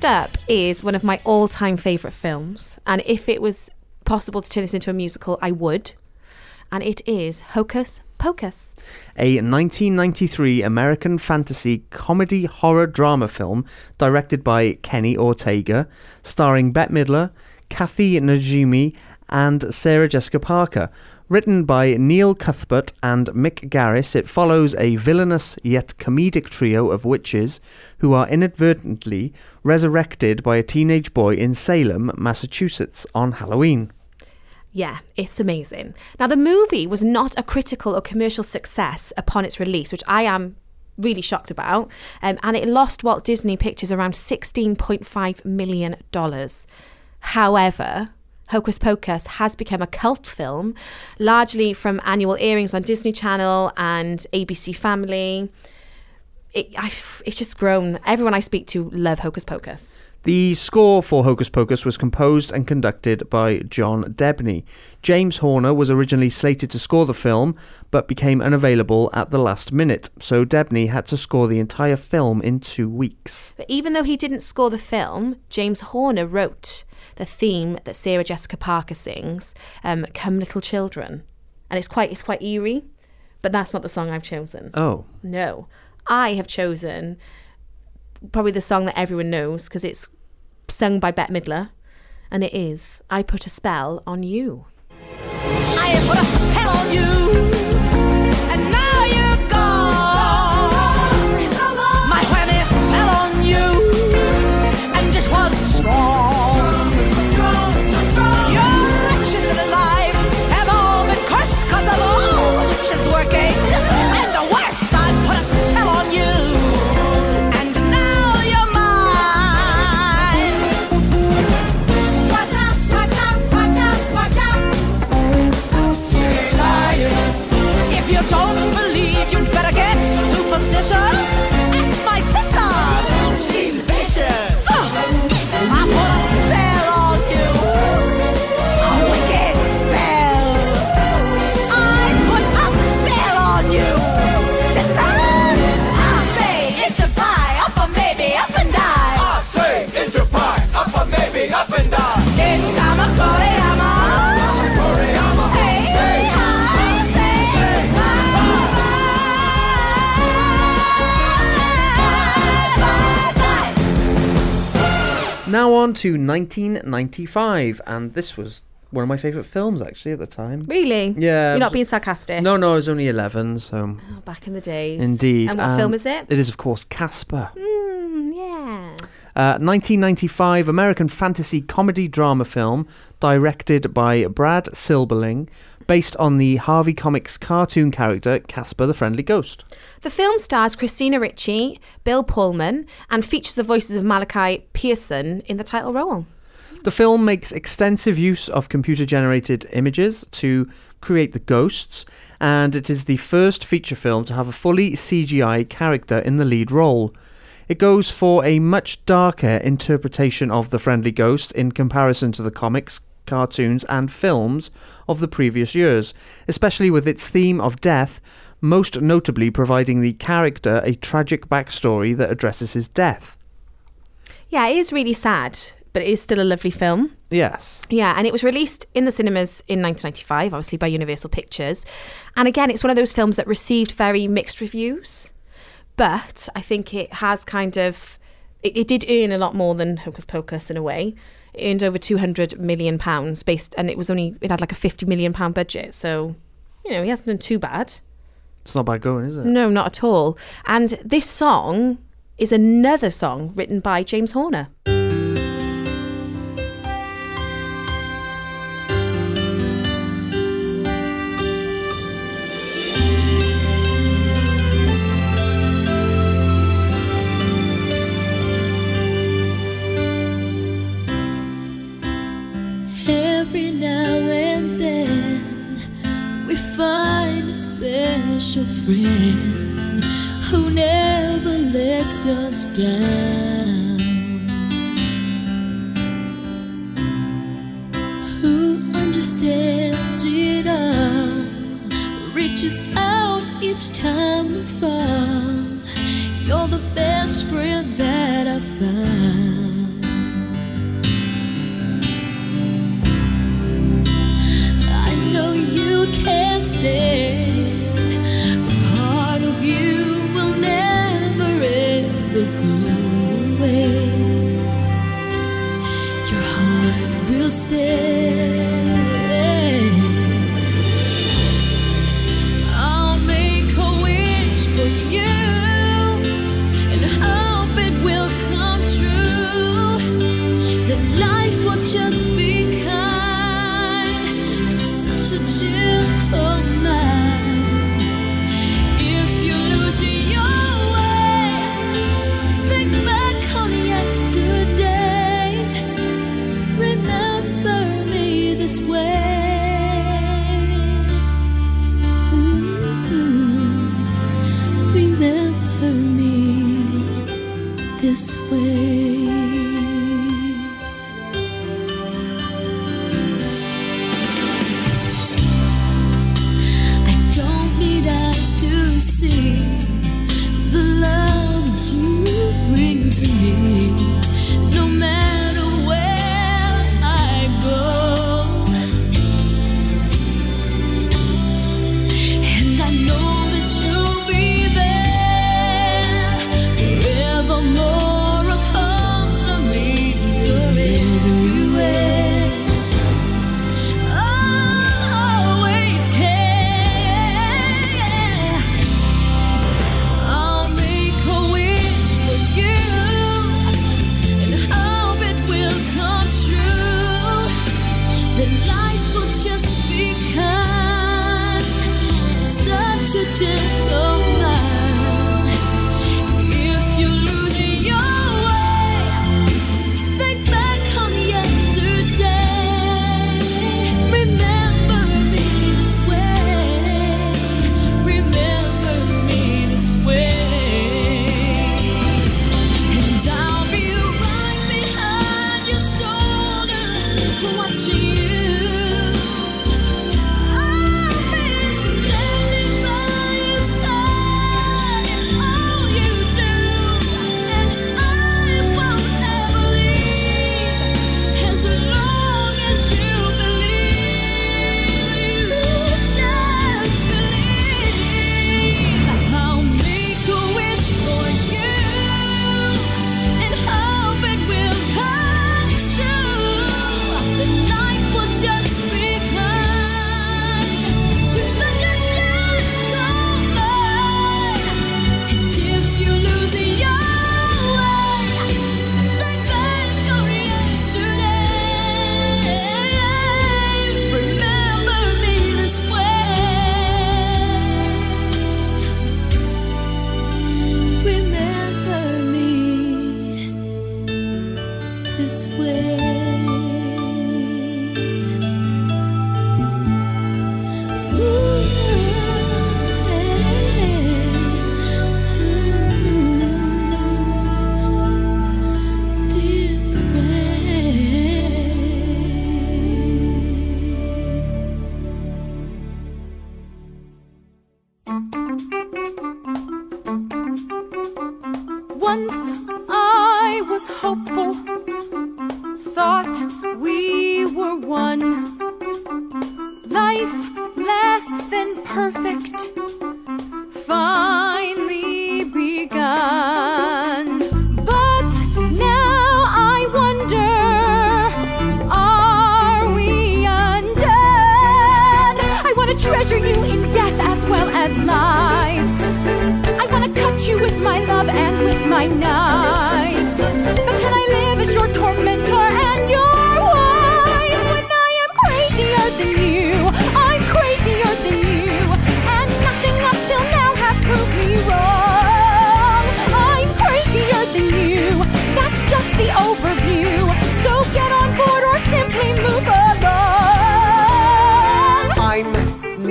Next up is one of my all time favourite films, and if it was possible to turn this into a musical, I would. And it is Hocus Pocus. a 1993 American fantasy comedy horror drama film directed by Kenny Ortega, starring Bette Midler, Kathy Najimy and Sarah Jessica Parker. Written by Neil Cuthbert and Mick Garris, it follows a villainous yet comedic trio of witches who are inadvertently resurrected by a teenage boy in Salem, Massachusetts on Halloween. Yeah, it's amazing. Now, the movie was not a critical or commercial success upon its release, which I am really shocked about. Um, and it lost Walt Disney Pictures around $16.5 million. However, Hocus Pocus has become a cult film, largely from annual airings on Disney Channel and ABC Family. It, I, it's just grown. Everyone I speak to love Hocus Pocus. The score for Hocus Pocus was composed and conducted by John Debney. James Horner was originally slated to score the film, but became unavailable at the last minute, so Debney had to score the entire film in two weeks. But even though he didn't score the film, James Horner wrote the theme that Sarah Jessica Parker sings, um, "Come Little Children," and it's quite it's quite eerie. But that's not the song I've chosen. Oh. No, I have chosen probably the song that everyone knows because it's sung by Bette Midler, and it is "I Put a Spell on You." I put a spell on you, on to 1995, and this was one of my favourite films actually at the time. Really? Yeah. You're it not being sarcastic. No, no, I was only 11, so. Oh, back in the days. Indeed. And what um, film is it? It is, of course, Casper. Mm, yeah. Uh, 1995 American fantasy comedy drama film directed by Brad Silberling, based on the Harvey Comics cartoon character Casper the Friendly Ghost. The film stars Christina Ricci, Bill Pullman, and features the voices of Malachi Pearson in the title role. The film makes extensive use of computer generated images to create the ghosts, and it is the first feature film to have a fully CGI character in the lead role. It goes for a much darker interpretation of the friendly ghost in comparison to the comics, cartoons, and films of the previous years, especially with its theme of death, most notably providing the character a tragic backstory that addresses his death. Yeah, it is really sad, but it is still a lovely film. Yes. Yeah, and it was released in the cinemas in 1995, obviously by Universal Pictures. And again, it's one of those films that received very mixed reviews, but I think it has kind of. It, it did earn a lot more than Hocus Pocus in a way. Earned over 200 million pounds based, and it was only it had like a 50 million pound budget. So, you know, he hasn't done too bad. It's not bad going, is it? No, not at all. And this song is another song written by James Horner. Special friend who never lets us down. Who understands it all, reaches out each time we fall. You're the best friend that I've found. stay. Finally begun. But now I wonder are we undone? I want to treasure you in death as well as life. I want to cut you with my love and with my knife.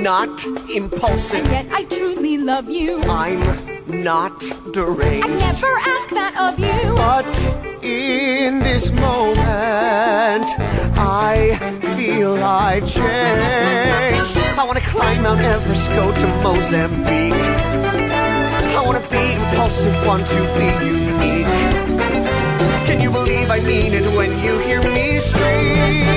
not impulsive. And yet I truly love you. I'm not deranged. I never ask that of you. But in this moment, I feel I've changed. I want to climb Mount Everest, go to Mozambique. I want to be impulsive, want to be unique. Can you believe I mean it when you hear me scream?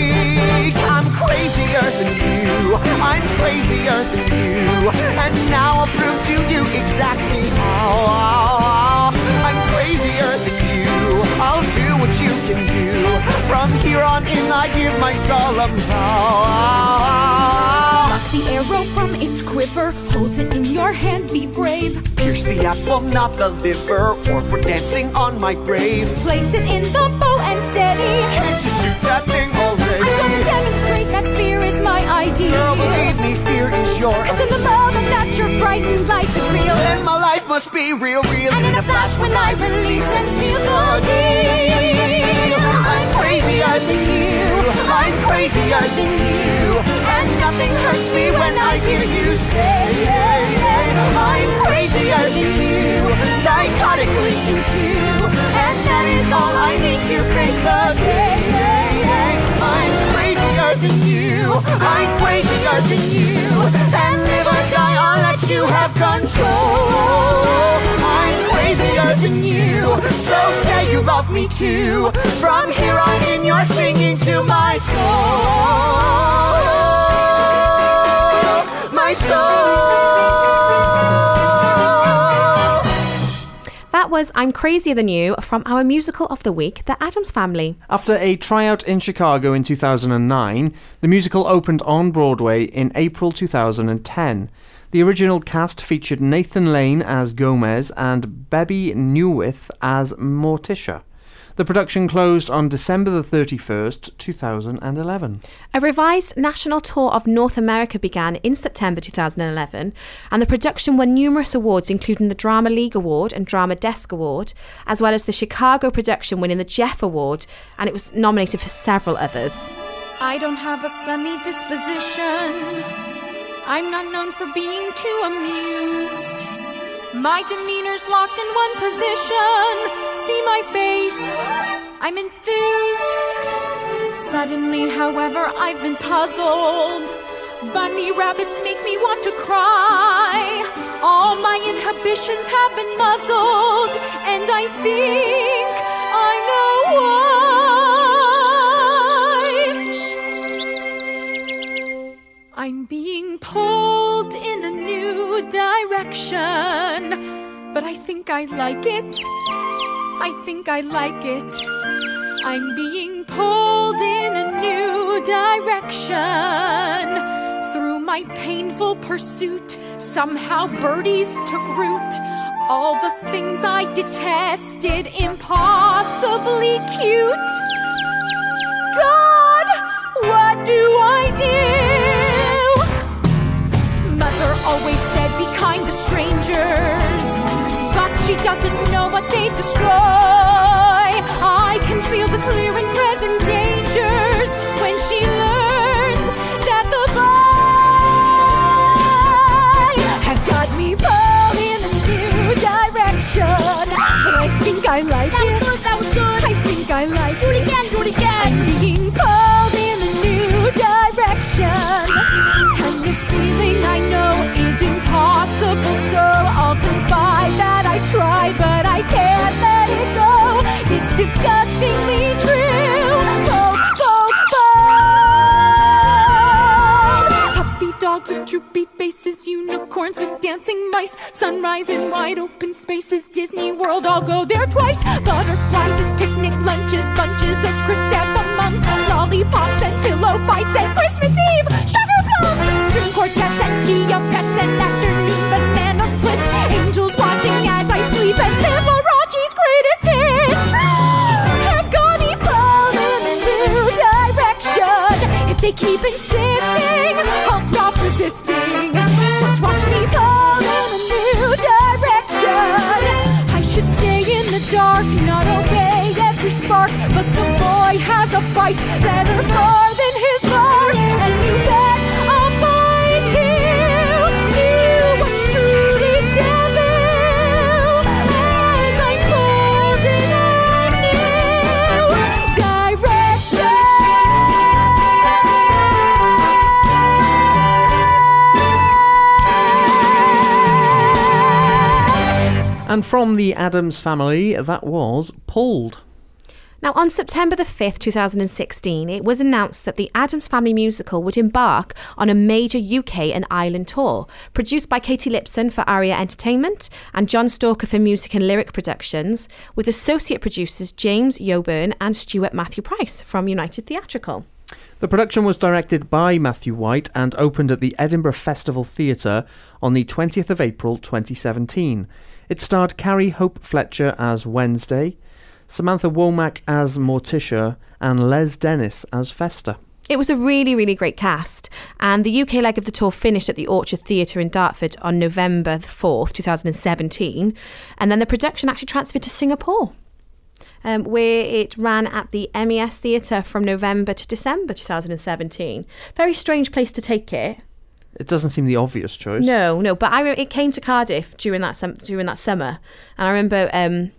I'm crazier than you. I'm crazier than you. And now I'll prove to you exactly how I'm crazier than you. I'll do what you can do. From here on in, I give my solemn vow. The arrow from its quiver, hold it in your hand, be brave. Pierce the apple, not the liver, or we're dancing on my grave. Place it in the bow and steady. Can't you shoot that thing my ideal. Girl, believe me, fear is yours. Cause in the moment that you're frightened, life is real. Then my life must be real, real. And in a flash when I release and seal the deal, I'm crazier than you. I'm crazier than you. And nothing hurts me when I hear you say, I'm crazier than you. Psychotically into. And that is all I need to face the day. I'm crazier than you. I'm crazier than you. And live or die, I'll let you have control. I'm crazier than you. So say you love me too. From here on in, you're singing to my soul. My soul. That was I'm Crazier Than You from our musical of the week, The Addams Family. After a tryout in Chicago in 2009, the musical opened on Broadway in April 2010. The original cast featured Nathan Lane as Gomez and Bebe Neuwirth as Morticia. The production closed on December the 31st, 2011. A revised national tour of North America began in September 2011, and the production won numerous awards, including the Drama League Award and Drama Desk Award, as well as the Chicago production winning the Jeff Award, and it was nominated for several others. I don't have a sunny disposition. I'm not known for being too amused. My demeanor's locked in one position. See my face, I'm enthused. Suddenly, however, I've been puzzled. Bunny rabbits make me want to cry. All my inhibitions have been muzzled, and I think I know why. I'm being pulled in direction, but I think I like it. I think I like it. I'm being pulled in a new direction. Through my painful pursuit, somehow birdies took root. All the things I detested, impossibly cute. God, what do I do? Always said be kind to strangers, but she doesn't know what they destroy. I can feel the clear and present dangers when she learns that the boy has got me pulled in a new direction. But I think I like That it. was good, that was good. I think I like Do it again, do it again. I'm being pulled in a new direction. And this feeling I know that but I can't let it go. It's disgustingly true. Bold, bold, bold. Puppy dogs with droopy faces, unicorns with dancing mice, sunrise in wide open spaces, Disney World, I'll go there twice. Butterflies at picnic lunches, bunches of chrysanthemums, lollipops and pillow fights and Christmas Eve, sugar plums, string quartets and geopets and afternoon better far than his. And you bet I'll what's truly taboo. As I'm pulled in a new direction. And from the Addams family, that was Pulled. Now, on September the 5th, 2016, it was announced that the Addams Family musical would embark on a major UK and Ireland tour, produced by Katie Lipson for Aria Entertainment and John Stalker for Music and Lyric Productions, with associate producers James Yeoburn and Stuart Matthew Price from United Theatrical. The production was directed by Matthew White and opened at the Edinburgh Festival Theatre on the 20th of April 2017. It starred Carrie Hope Fletcher as Wednesday, Samantha Womack as Morticia, and Les Dennis as Fester. It was a really, really great cast, and the UK leg of the tour finished at the Orchard Theatre in Dartford on November the 4th, 2017, and then the production actually transferred to Singapore, um, where it ran at the MES Theatre from November to December 2017. Very strange place to take it. It doesn't seem the obvious choice. No, no, but I re- it came to Cardiff during that sum- during that summer, and I remember um,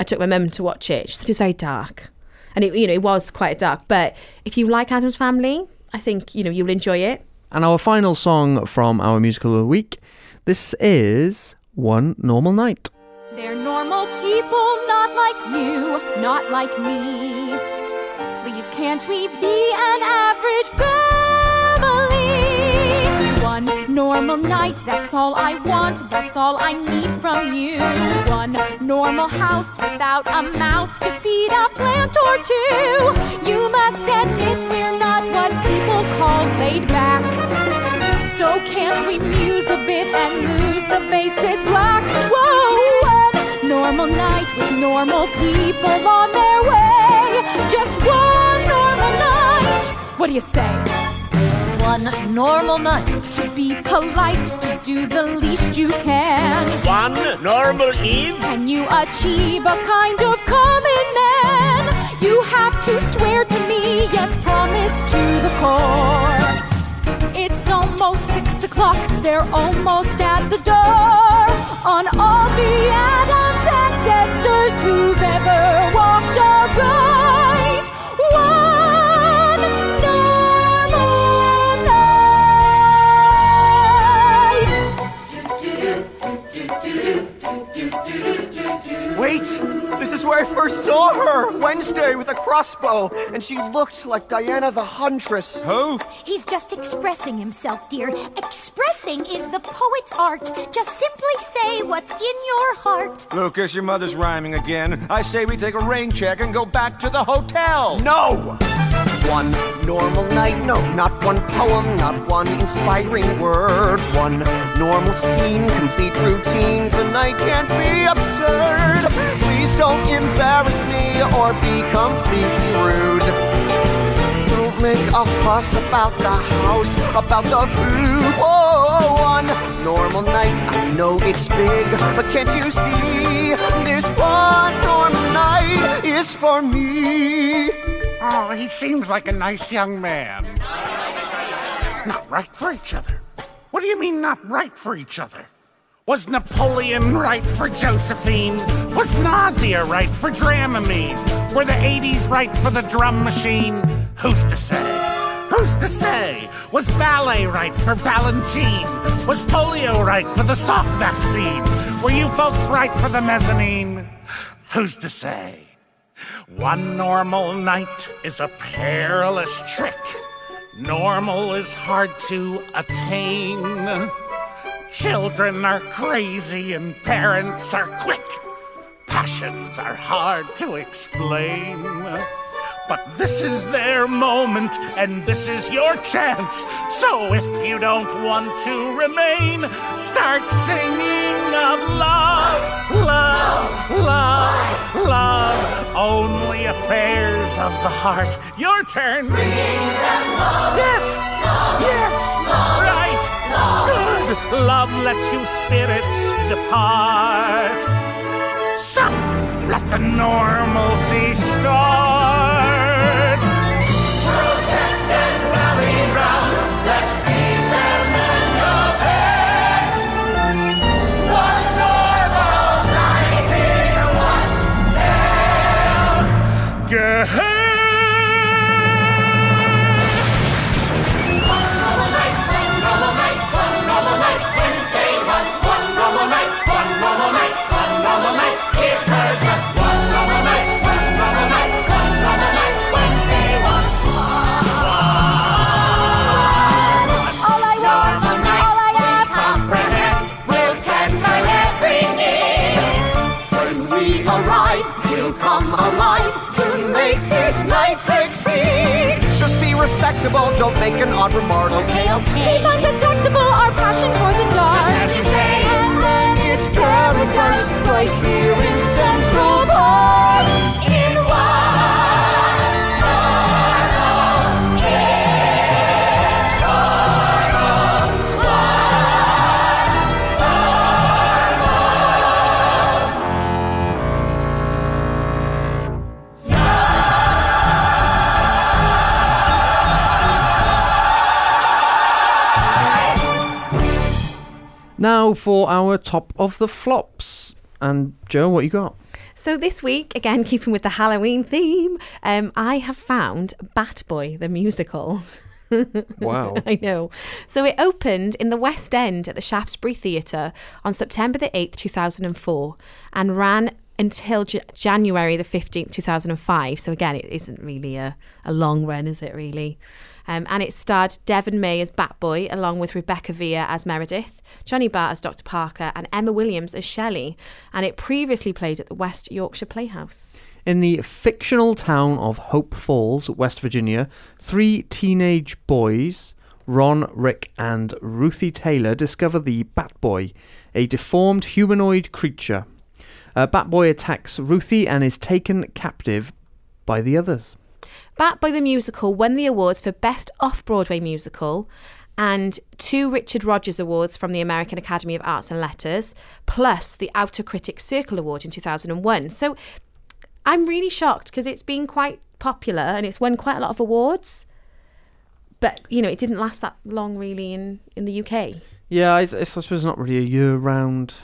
I took my mum to watch it. She said it was very dark, and it you know it was quite dark. But if you like Addams Family, I think you know you'll enjoy it. And our final song from our musical of the week this is One Normal Night. They're normal people, not like you, not like me. Please, can't we be an average family? One normal night, that's all I want, that's all I need from you. One normal house without a mouse to feed a plant or two. You must admit we're not what people call laid back. So can't we muse a bit and lose the basic black? Whoa, one normal night with normal people on their way. Just one normal night. What do you say? One normal night to be polite, to do the least you can. One normal eve? Can you achieve a kind of common man? You have to swear to me, yes, promise to the core. It's almost six o'clock, they're almost at the door. On all the Addams ancestors who've ever Wait! This is where I first saw her! Wednesday with a crossbow, and she looked like Diana the Huntress. Who? He's just expressing himself, dear. Expressing is the poet's art. Just simply say what's in your heart. Lucas, your mother's rhyming again. I say we take a rain check and go back to the hotel. No! One normal night, no, not one poem, not one inspiring word. One normal scene, complete routine. Tonight can't be absurd. Please don't embarrass me or be completely rude. Don't make a fuss about the house, about the food. Whoa, one normal night. I know it's big, but can't you see? This one normal night is for me. Oh, he seems like a nice young man. Not right for each other. What do you mean, not right for each other? Was Napoleon right for Josephine? Was nausea right for Dramamine? Were the 80s right for the drum machine? Who's to say? Who's to say? Was ballet right for Balanchine? Was polio right for the Salk vaccine? Were you folks right for the mezzanine? Who's to say? One normal night is a perilous trick. Normal is hard to attain. Children are crazy and parents are quick. Passions are hard to explain. But this is their moment and this is your chance. So if you don't want to remain, start singing of love, love, love, love. Only affairs of the heart. Your turn. Bringing them love. Yes, yes, right. Good. Love lets you spirits depart. So, let the normalcy start. Respectable. Don't make an odd remark. Okay, okay. Keep undetectable our passion for the dark. Just as you say. And then it's paradise right here in Central Park. In Now for our top of the flops. And Joe, what you got? So this week, again keeping with the Halloween theme, um, I have found Bat Boy the musical. Wow. I know. So it opened in the West End at the Shaftesbury Theatre on September the 8th, 2004, and ran until J- January the 15th, 2005. So again, it isn't really a, a long run, is it really? Um, and it starred Deven May as Batboy, along with Rebecca Vere as Meredith, Johnny Barr as Dr. Parker, and Emma Williams as Shelley. And it previously played at the West Yorkshire Playhouse. In the fictional town of Hope Falls, West Virginia, three teenage boys, Ron, Rick, and Ruthie Taylor, discover the Batboy, a deformed humanoid creature. Uh, Batboy attacks Ruthie and is taken captive by the others. Bat Boy the Musical won the awards for Best Off Broadway Musical and two Richard Rodgers Awards from the American Academy of Arts and Letters, plus the Outer Critics Circle Award in 2001. So I'm really shocked because it's been quite popular and it's won quite a lot of awards. But, you know, it didn't last that long really in, in the UK. Yeah, it's, it's, I suppose it's not really a year-round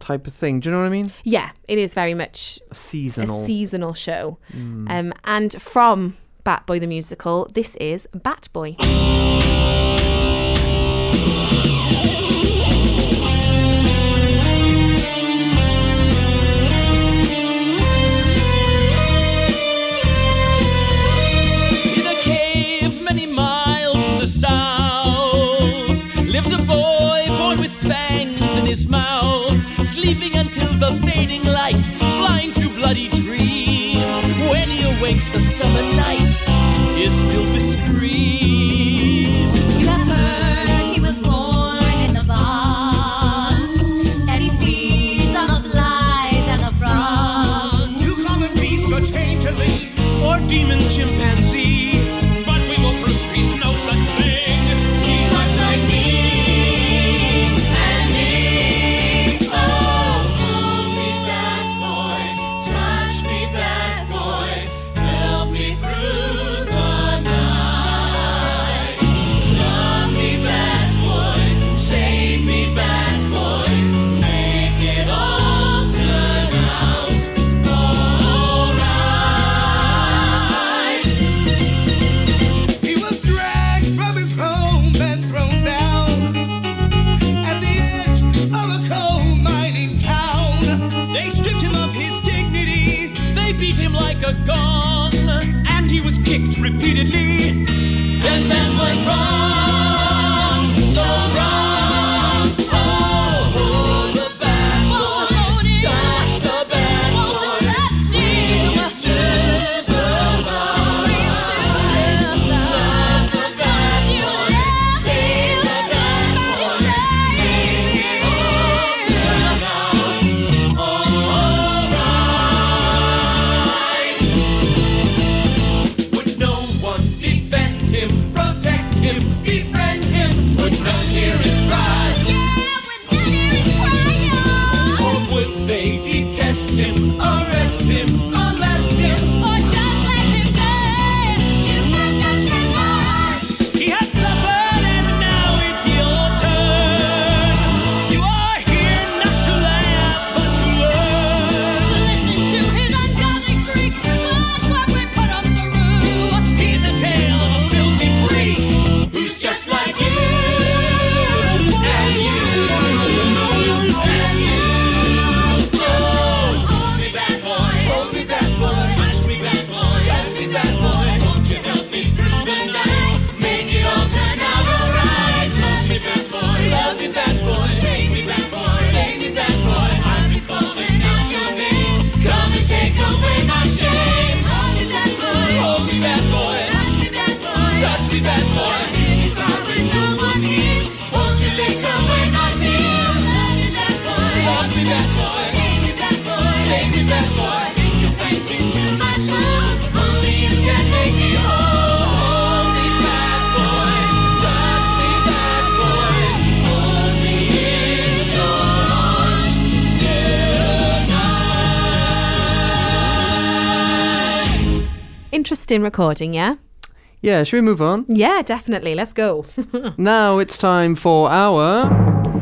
type of thing. Do you know what I mean? Yeah, it is very much Seasonal. a seasonal show. Mm. Um, and from Bat Boy the Musical, this is Bat Boy. In a cave many miles to the south lives a boy born with fangs in his mouth, sleeping until the fading light, flying through bloody dreams. When he awakes, the summer night is filled with screams. You have heard he was born in the box, that he feeds on the flies and the frogs. You call him beast or changeling or demon chimpanzee, kicked repeatedly. And that was wrong, in recording, yeah? Yeah, should we move on? Yeah, definitely. Let's go. now it's time for our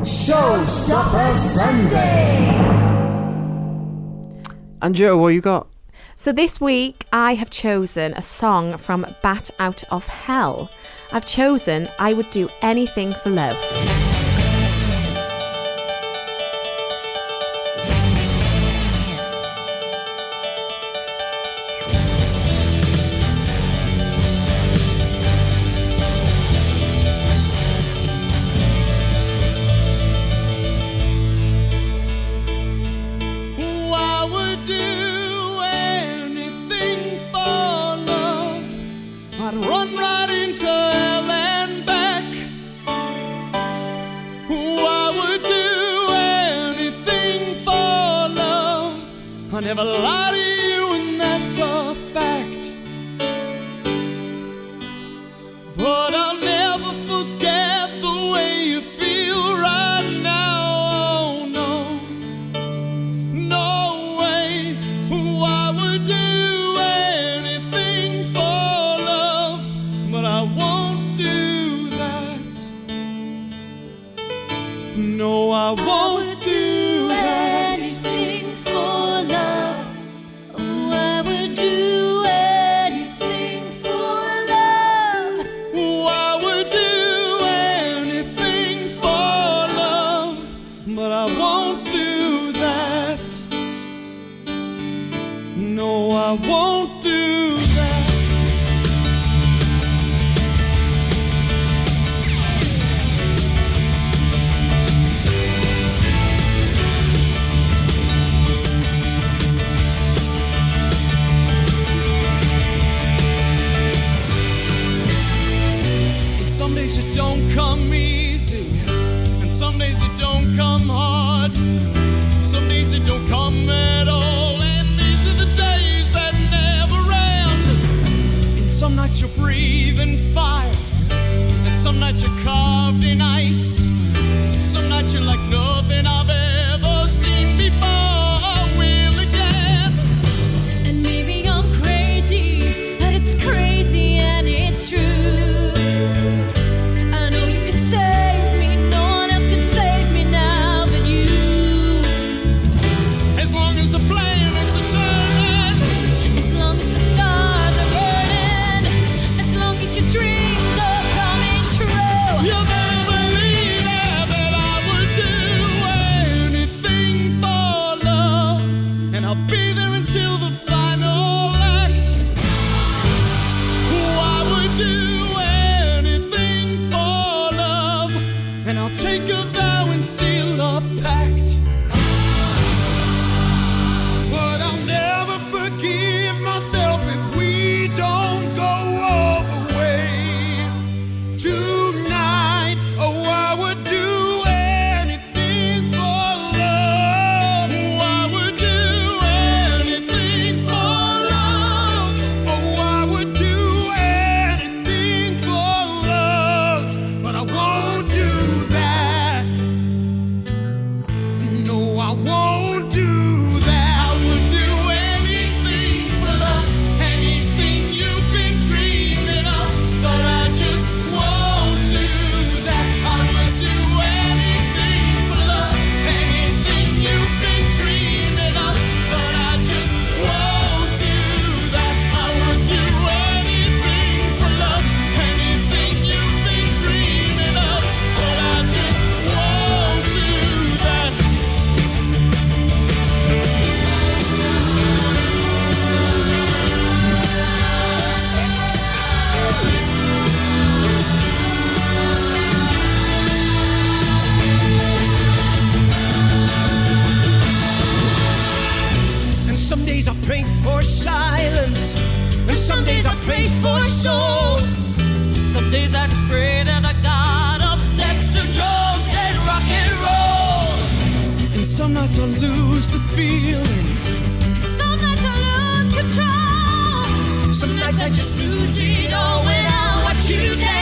Showstopper Sunday. And Joe, what you got? So this week I have chosen a song from Bat Out of Hell. I've chosen I Would Do Anything for Love. Some nights you're breathing fire, and some nights you're carved in ice. Some nights you're like nothing I've ever seen before. afraid of the god of sex and drugs and rock and roll. And some nights I lose the feeling. Some nights I lose control. Some nights I just lose it all when I watch you dance.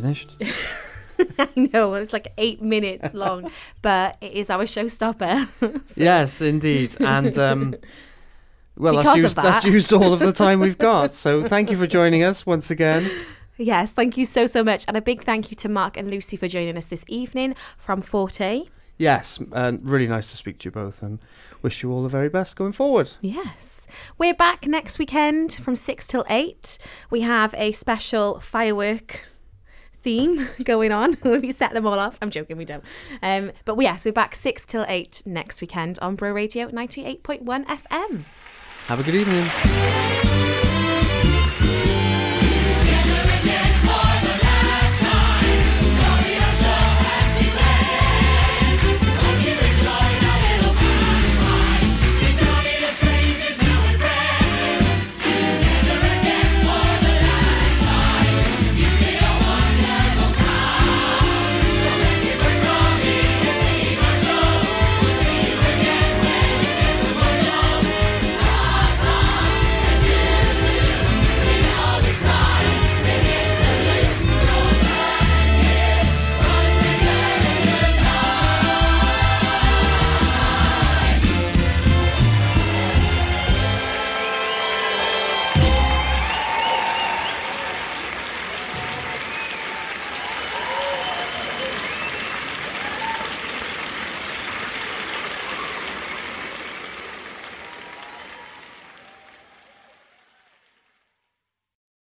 Finished? I know it was like eight minutes long, but it is our showstopper. yes, indeed. And um, well, that's Because used, that's used all of the time we've got. So thank you for joining us once again. yes, thank you so so much, and a big thank you to Mark and Lucy for joining us this evening from Forte. Yes, and really nice to speak to you both, and wish you all the very best going forward. Yes. We're back next weekend from 6 till 8. We have a special firework theme going on. we set them all off. I'm joking, we don't. Um, but yes, we're back 6 till 8 next weekend on Bro Radio 98.1 FM. Have a good evening.